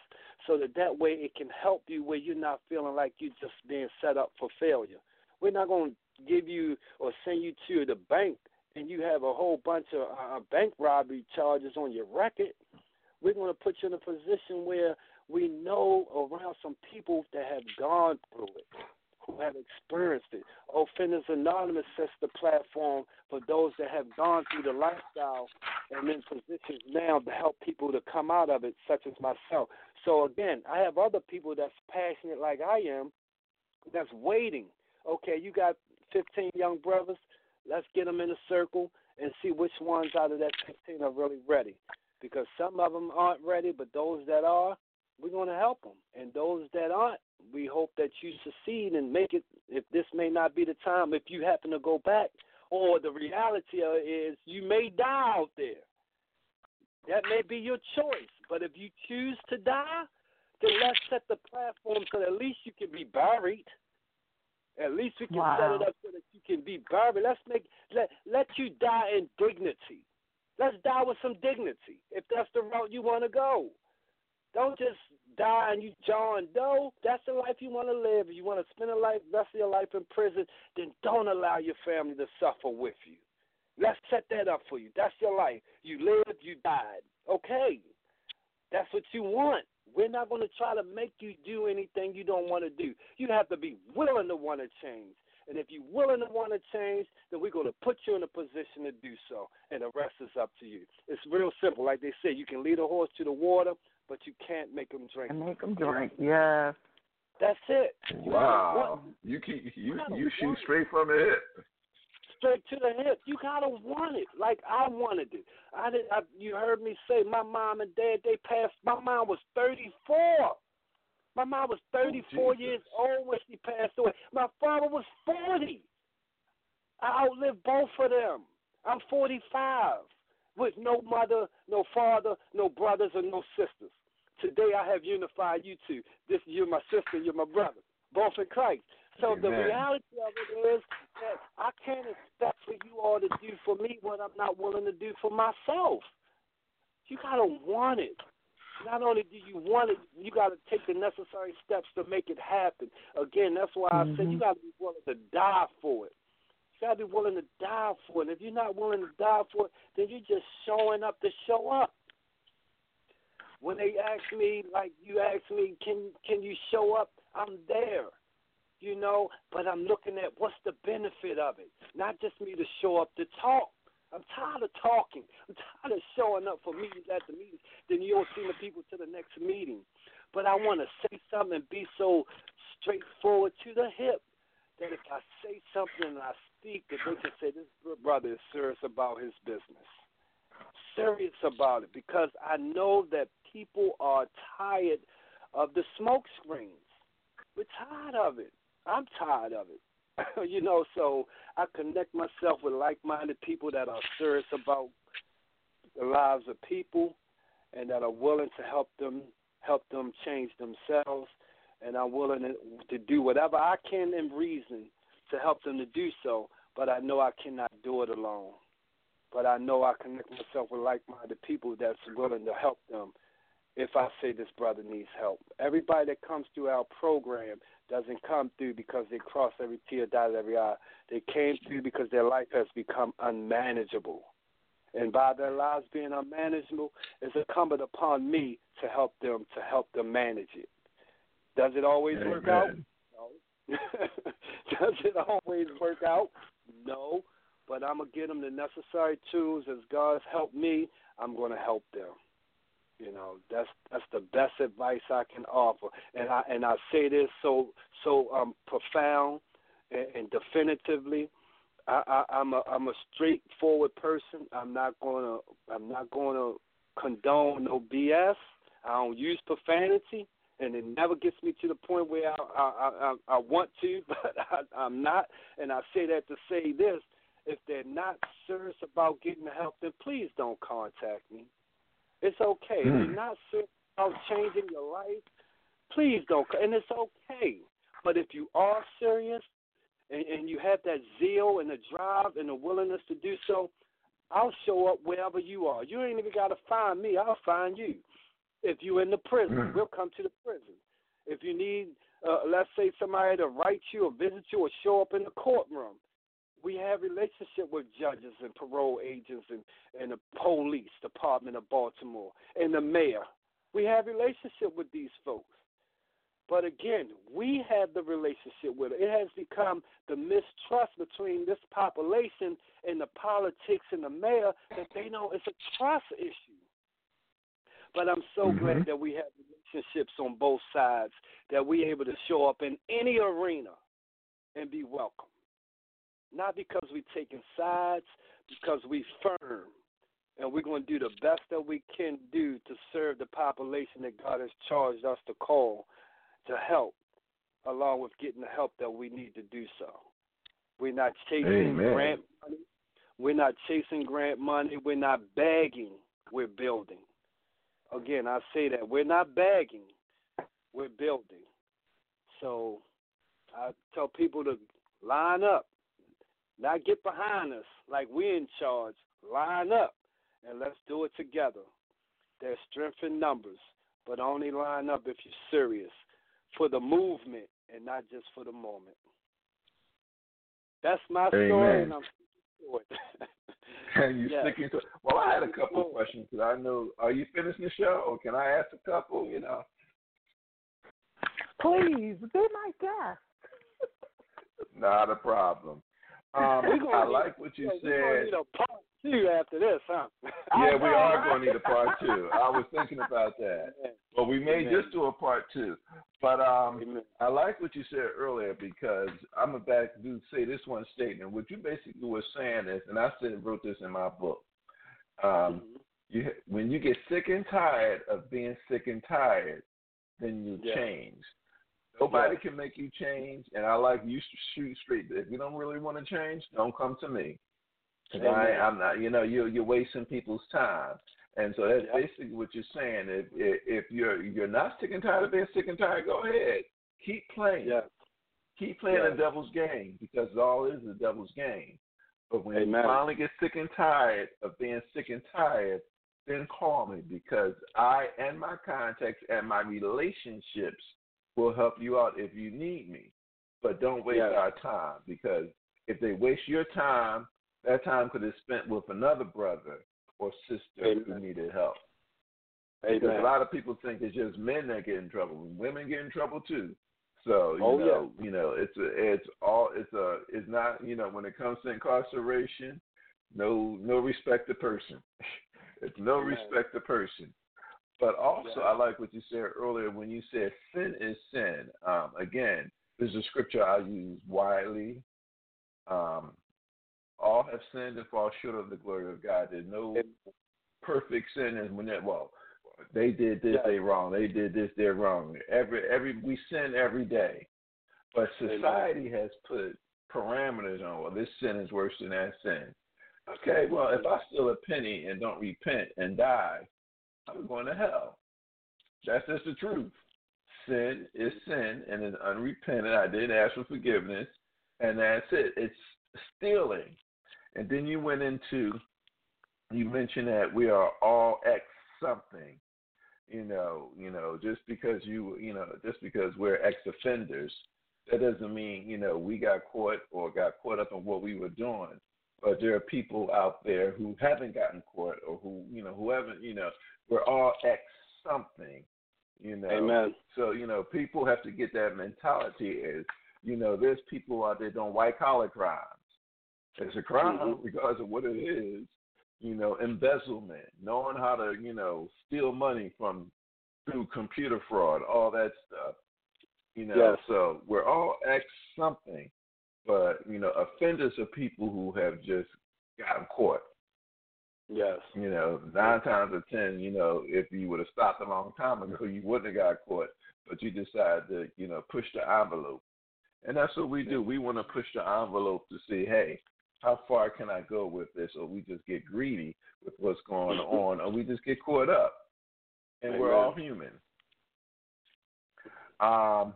so that that way it can help you where you're not feeling like you're just being set up for failure. We're not going to give you or send you to the bank and you have a whole bunch of uh, bank robbery charges on your record. We're going to put you in a position where we know around some people that have gone through it, who have experienced it. Offenders Anonymous sets the platform for those that have gone through the lifestyle and in positions now to help people to come out of it, such as myself. So again, I have other people that's passionate like I am, that's waiting. Okay, you got 15 young brothers. Let's get them in a circle and see which ones out of that 15 are really ready. Because some of them aren't ready, but those that are, we're going to help them. And those that aren't, we hope that you succeed and make it. If this may not be the time, if you happen to go back, or the reality is you may die out there. That may be your choice. But if you choose to die, then let's set the platform so that at least you can be buried. At least we can wow. set it up so that you can be buried. Let's make let let you die in dignity. Let's die with some dignity if that's the route you want to go. Don't just die and you John Doe. That's the life you want to live. If you want to spend a life, rest of your life in prison, then don't allow your family to suffer with you. Let's set that up for you. That's your life. You lived, you died. Okay. That's what you want. We're not going to try to make you do anything you don't want to do. You have to be willing to want to change. And if you're willing to want to change, then we're going to put you in a position to do so. And the rest is up to you. It's real simple. Like they say, you can lead a horse to the water, but you can't make them drink. And make them drink, yeah. That's it. You wow. You keep you you shoot straight from the hip. Straight to the hip. You gotta want it, like I wanted it. I did. I, you heard me say my mom and dad they passed. My mom was thirty four. My mom was 34 oh, years old when she passed away. My father was 40. I outlived both of them. I'm 45 with no mother, no father, no brothers, and no sisters. Today I have unified you two. This you're my sister, you're my brother, both in Christ. So Amen. the reality of it is that I can't expect for you all to do for me what I'm not willing to do for myself. You gotta want it. Not only do you want it, you got to take the necessary steps to make it happen. Again, that's why I said mm-hmm. you got to be willing to die for it. You got to be willing to die for it. If you're not willing to die for it, then you're just showing up to show up. When they ask me, like you ask me, can can you show up? I'm there you know, but I'm looking at what's the benefit of it. Not just me to show up to talk. I'm tired of talking. I'm tired of showing up for meetings at the meetings. Then you don't see the people to the next meeting. But I want to say something and be so straightforward to the hip that if I say something and I speak, that they can say this brother is serious about his business. Serious about it because I know that people are tired of the smoke screens. We're tired of it. I'm tired of it. <laughs> you know, so I connect myself with like-minded people that are serious about the lives of people and that are willing to help them help them change themselves and I'm willing to, to do whatever I can in reason to help them to do so, but I know I cannot do it alone. But I know I connect myself with like minded people that's willing to help them if I say this brother needs help. Everybody that comes through our program doesn't come through because they cross every T or dotted every I. They came through because their life has become unmanageable. And by their lives being unmanageable, it's incumbent upon me to help them to help them manage it. Does it always Amen. work out? No. <laughs> Does it always work out? No. But I'm gonna get them the necessary tools as God's helped me. I'm gonna help them. You know, that's that's the best advice I can offer, and I and I say this so so um profound and, and definitively. I, I, I'm a I'm a straightforward person. I'm not gonna I'm not gonna condone no BS. I don't use profanity, and it never gets me to the point where I I I, I want to, <laughs> but I, I'm not. And I say that to say this: if they're not serious about getting the help, then please don't contact me. It's okay. If Hmm. you're not serious about changing your life, please don't. And it's okay. But if you are serious and, and you have that zeal and the drive and the willingness to do so, I'll show up wherever you are. You ain't even got to find me. I'll find you. If you're in the prison, Mm. we'll come to the prison. If you need, uh, let's say, somebody to write you or visit you or show up in the courtroom, we have relationship with judges and parole agents and, and the police department of Baltimore and the mayor. We have relationship with these folks. But again, we have the relationship with it. It has become the mistrust between this population and the politics and the mayor that they know it's a trust issue. But I'm so Mhm. glad that we have relationships on both sides, that we're able to show up in any arena and be welcome. Not because we're taking sides, because we firm. And we're going to do the best that we can do to serve the population that God has charged us to call to help, along with getting the help that we need to do so. We're not chasing Amen. grant money. We're not chasing grant money. We're not begging. We're building. Again, I say that we're not begging. We're building. So I tell people to line up, not get behind us like we're in charge. Line up and let's do it together. There's strength in numbers, but only line up if you're serious for the movement and not just for the moment. That's my story, Amen. and I'm sticking to it. <laughs> And you <laughs> Yes. sticking to Well, I had a couple of questions because I know. Are you finishing the show, or can I ask a couple? You know. Please be my guest. Not a problem. Um, We're gonna I like what you yeah, We're gonna said. need a part two after this, huh? <laughs> Yeah, we are <laughs> going to need a part two. I was thinking about that. Well, we may Amen. just do a part two. But um, Amen. I like what you said earlier because I'm about to do, say this one statement. What you basically were saying is, and I said wrote this in my book. Um, Mhm. you when you get sick and tired of being sick and tired, then you Yeah. change. Nobody Yeah. can make you change, and I like you shoot straight. If you don't really want to change, don't come to me. I, I'm not, you know, you're you're wasting people's time. And so that's Yeah. basically what you're saying. If, if if you're you're not sick and tired of being sick and tired, go ahead, keep playing. Yeah. Keep playing Yeah. the devil's game because all is the devil's game. But when Amen. you finally get sick and tired of being sick and tired, then call me because I and my contacts and my relationships will help you out if you need me. But don't waste Yeah. our time because if they waste your time, that time could have spent with another brother or sister who needed help. Because a lot of people think it's just men that get in trouble. Women get in trouble too. So you Oh, know, you know, it's a, it's all, it's a, it's not, you know, when it comes to incarceration, no, no respect to person. <laughs> it's no Amen. respect to person. But also. I like what you said earlier when you said sin is sin. Um, again, this is a scripture I use widely. Um, all have sinned and fall short of the glory of God. There's no perfect sin, and when that well, They did this, they wrong. They did this, they're wrong. Every every we sin every day, but society has put parameters on. Well, this sin is worse than that sin. Okay, well, if I steal a penny and don't repent and die, I'm going to hell. That's just the truth. Sin is sin and is unrepentant. I didn't ask for forgiveness, and that's it. It's stealing. And then you went into, you mentioned that we are all ex something. You know, you know, just because you, you know, just because we're ex offenders, that doesn't mean you know we got caught or got caught up in what we were doing. But there are people out there who haven't gotten caught or who, you know, who haven't, you know, we're all ex something. You know, Amen. so you know, people have to get that mentality. Is you know, there's people out there doing white collar crimes. It's a crime Mhm. regardless of what it is. You know, embezzlement, knowing how to you know steal money from through computer fraud, all that stuff. You know, Yes. so we're all ex something, but you know, offenders are people who have just gotten caught. Yes. You know, nine times out of ten, you know, if you would have stopped a long time ago, <laughs> you wouldn't have got caught. But you decided to, you know, push the envelope. And that's what we do. We want to push the envelope to see, hey, how far can I go with this? Or we just get greedy with what's going <laughs> on, or we just get caught up. And we're all human. Um,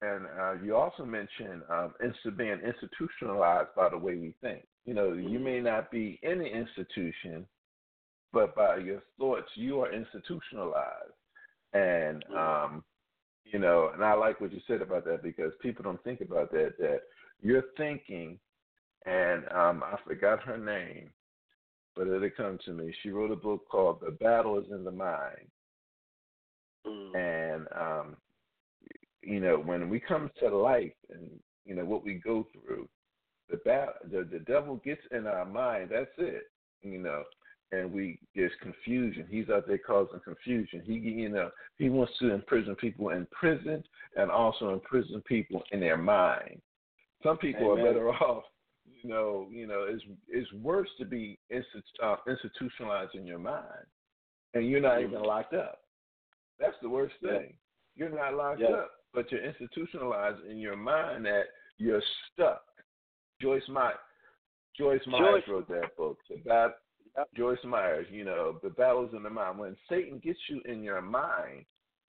and uh, you also mentioned um, inst- being institutionalized by the way we think. You know, you may not be in the institution, but by your thoughts, you are institutionalized. And um, you know, and I like what you said about that because people don't think about that. That you're thinking, and um, I forgot her name, but it'll come to me. She wrote a book called "The Battle Is in the Mind," Mm. and um, you know, when we come to life and you know what we go through, the bat the, the devil gets in our mind. That's it. You know, and we there's confusion. He's out there causing confusion. He you know he wants to imprison people in prison and also imprison people in their mind. Some people Amen. are better <laughs> off. You know, you know, it's it's worse to be institu- uh, institutionalized in your mind, and you're not even locked up. That's the worst thing. You're not locked Yeah. up, but you're institutionalized in your mind that you're stuck. Joyce My Joyce Myers Joyce- wrote that book. Bat, Yep. Joyce Myers, you know, the battles in the mind. When Satan gets you in your mind,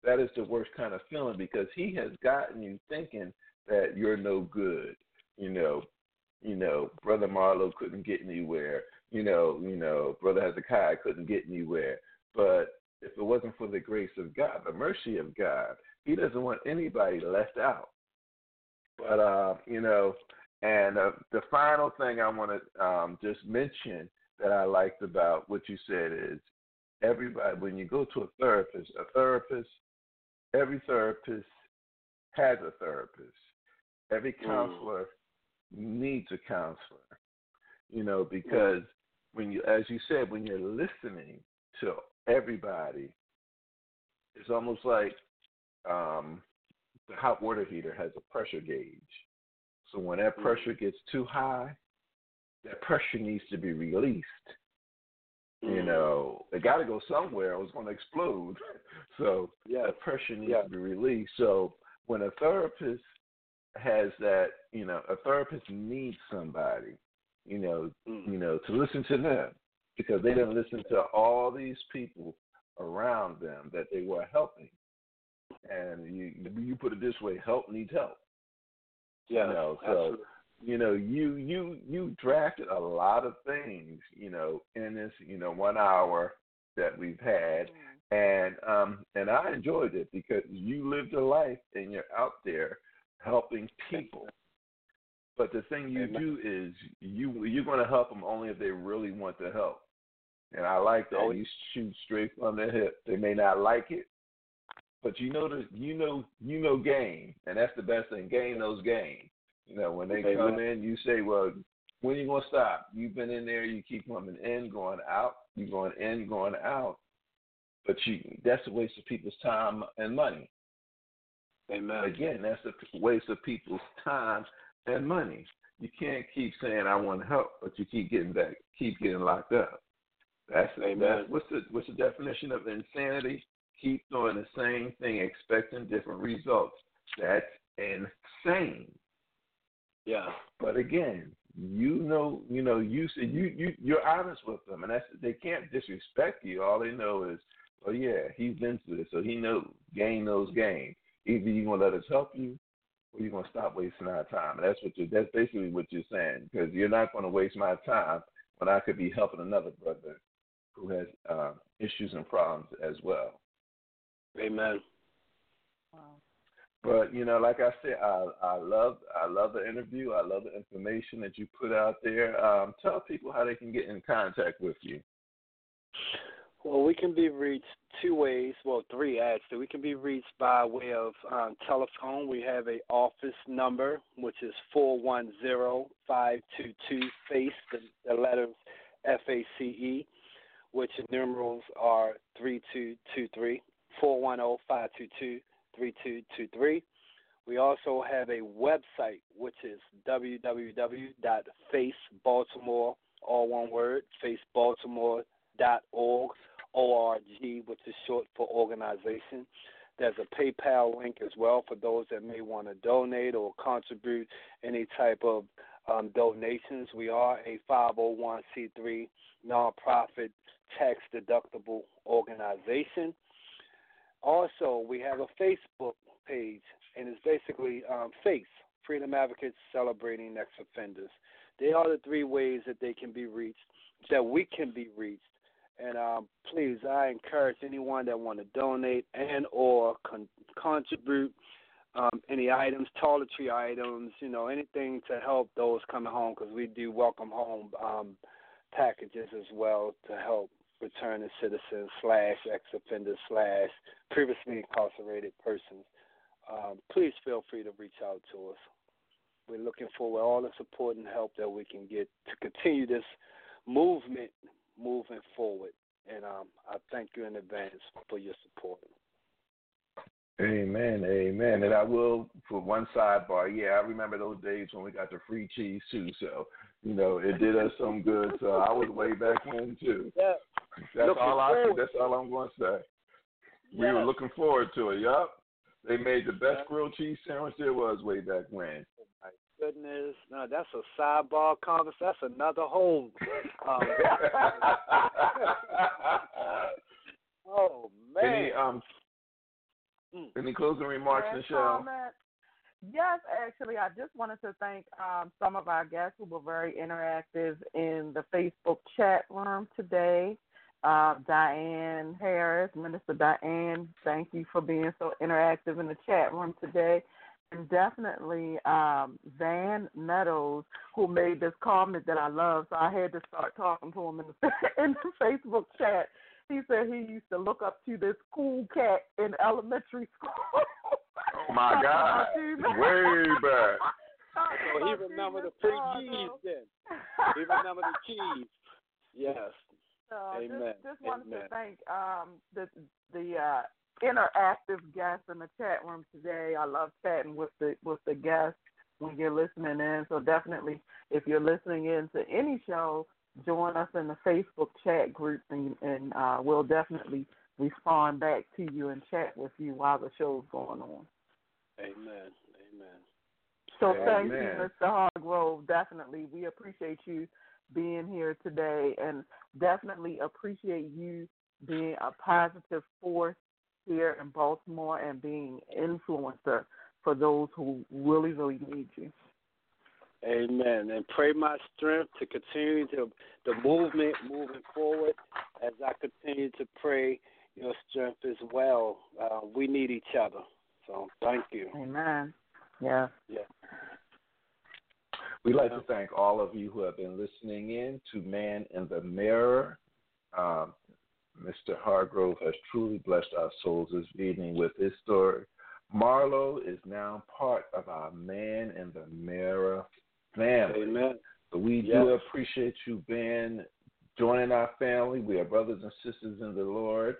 that is the worst kind of feeling because he has gotten you thinking that you're no good. You know, you know, Brother Marlo couldn't get anywhere. You know, you know, Brother Hezekiah couldn't get anywhere. But if it wasn't for the grace of God, the mercy of God, he doesn't want anybody left out. But uh, you know, and uh, the final thing I want to um, just mention that I liked about what you said is everybody when you go to a therapist, a therapist, every therapist has a therapist. Every Mm. counselor needs a counselor. You know, because when you as you said, when you're listening to everybody, it's almost like um the hot water heater has a pressure gauge. So when that pressure gets too high, that pressure needs to be released. You Mm. know, it got to go somewhere. It was going to explode. <laughs> So Yes. that pressure needs Yeah. to be released. So when a therapist has that, you know, a therapist needs somebody, you know, Mm. you know, to listen to them because they didn't listen to all these people around them that they were helping. And you you put it this way, help needs help. Yes. You know, so you know, you you you drafted a lot of things, you know, in this, you know, one hour that we've had. And um and I enjoyed it because you lived a life and you're out there helping people. But the thing you do is you you're going to help them only if they really want the help. And I like that Oh, you shoot straight from the hip. They may not like it, but you know the you know you know game, and that's the best thing. Game knows game. You know when they come in, you say, "Well, when you gonna stop?" You've been in there. You keep coming in, going out. You going in, going out. But you that's a waste of people's time and money. Amen. Again, that's a waste of people's time and money. You can't keep saying I want help, but you keep getting back, keep getting locked up. That's, Amen. that's what's the what's the definition of insanity? Keep doing the same thing, expecting different results. That's insane. Yeah. But again, you know, you know, you said you you you're honest with them, and that's they can't disrespect you. All they know is, oh yeah, he's been through this, so he knows. Game knows game. Either you're gonna let us help you, or you're gonna stop wasting our time. And that's what you that's basically what you're saying because you're not gonna waste my time when I could be helping another brother who has uh, issues and problems as well. Amen. Wow. But you know, like I said, I I love I love the interview. I love the information that you put out there. Um, tell people how they can get in contact with you. Well, we can be reached two ways. Well, three actually. We can be reached by way of um, telephone. We have a office number, which is four one zero five two two face the, the letters F A C E, which the numerals are three two two three four one zero five two two three two two three. We also have a website, which is www.facebaltimore, all one word, facebaltimore.org, O-R-G, which is short for organization. There's a PayPal link as well for those that may want to donate or contribute any type of um, donations. We are a 501c3 nonprofit tax deductible organization. Also, we have a Facebook page, and it's basically um, FACE, Freedom Advocates Celebrating Ex Offenders. They are the three ways that they can be reached, that we can be reached. And um, please, I encourage anyone that want to donate and or con- contribute um, any items, toiletry items, you know, anything to help those coming home, because we do welcome home um, packages as well to help returning citizens slash ex offenders slash previously incarcerated persons. Um, please feel free to reach out to us. We're looking for all the support and help that we can get to continue this movement moving forward. And um, I thank you in advance for your support. Amen, amen. And I will, for one sidebar, yeah, I remember those days when we got the free cheese too. So, you know, it did us some good. So I was way back when too. <laughs> Yeah. That's Looking all I. forward. That's all I'm going to say. We Yes. were looking forward to it. Yup. They made the best grilled cheese sandwich there was way back when. My goodness, no, that's a sidebar conversation. That's another whole. Um, <laughs> oh man. any um, Mm. any closing remarks, Last Nichelle? comment. Yes, actually, I just wanted to thank um, some of our guests who were very interactive in the Facebook chat room today. Uh, Diane Harris, Minister Diane, thank you for being so interactive in the chat room today. And definitely um, Van Meadows, who made this comment that I love, so I had to start talking to him in the, <laughs> in the Facebook chat. He said he used to look up to this cool cat in elementary <laughs> school. Oh my God! Way back. So he remembered the free keys then. He remembered the keys. Yes. So Amen. Just, just wanted Amen. to thank um, the the uh, interactive guests in the chat room today. I love chatting with the with the guests when you're listening in. So definitely, if you're listening in to any show, join us in the Facebook chat group, and and uh, we'll definitely respond back to you and chat with you while the show's going on. Amen. Amen. So thank you, Mr. Hargrove. Definitely, we appreciate you being here today, and definitely appreciate you being a positive force here in Baltimore and being influencer for those who really, really need you. Amen. And pray my strength to continue to the movement moving forward as I continue to pray your strength as well. Uh, we need each other. So thank you. Amen. Yeah. Yeah. We'd like to thank all of you who have been listening in to Man in the Mirror. Um, Mr. Hargrove has truly blessed our souls this evening with his story. Marlo is now part of our Man in the Mirror family. Amen. So we Yes. do appreciate you being joining our family. We are brothers and sisters in the Lord.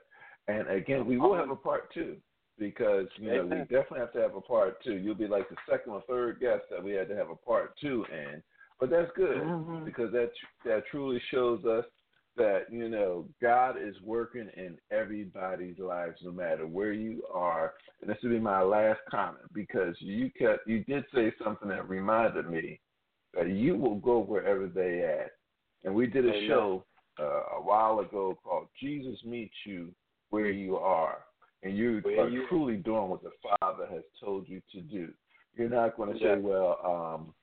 And again, we will have a part two because you know we definitely have to have a part two. You'll be like the second or third guest that we had to have a part two in. But that's good Mhm. because that that truly shows us that you know God is working in everybody's lives, no matter where you are. And this will be my last comment because you kept you did say something that reminded me that you will go wherever they at. And we did a Amen. show uh, a while ago called Jesus Meets You Where You Are, and you Where are you- truly doing what the Father has told you to do. You're not going to Yeah. say, "Well, um,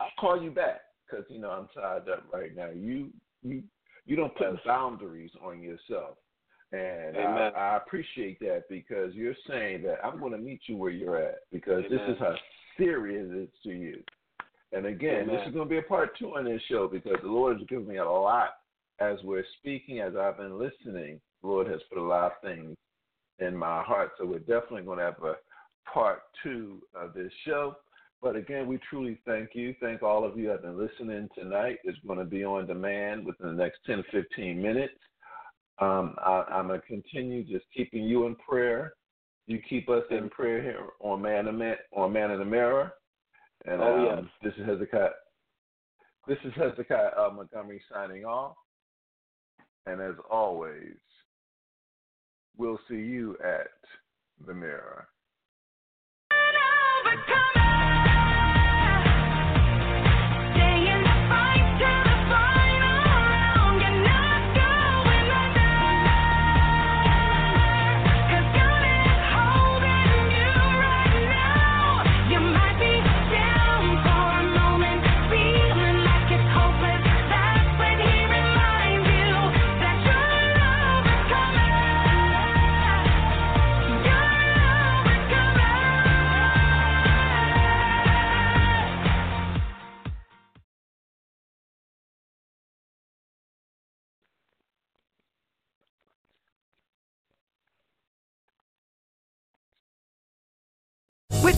I'll call you back," because you know I'm tied up right now. You you you don't put boundaries on yourself, and I, I appreciate that because you're saying that I'm going to meet you where you're at because this is how serious it is to you. And again, this is going to be a part two on this show because the Lord has given me a lot as we're speaking, as I've been listening. Lord has put a lot of things in my heart, so we're definitely going to have a part two of this show. But again, we truly thank you. Thank all of you that have been listening tonight. It's going to be on demand within the next 10 to 15 minutes. Um, I, I'm going to continue just keeping you in prayer. You keep us in prayer here on Man, and Man, on Man in the Mirror. And Oh, um, this is Hezekiah. This is Hezekiah L. Montgomery signing off. And as always, we'll see you at the mirror.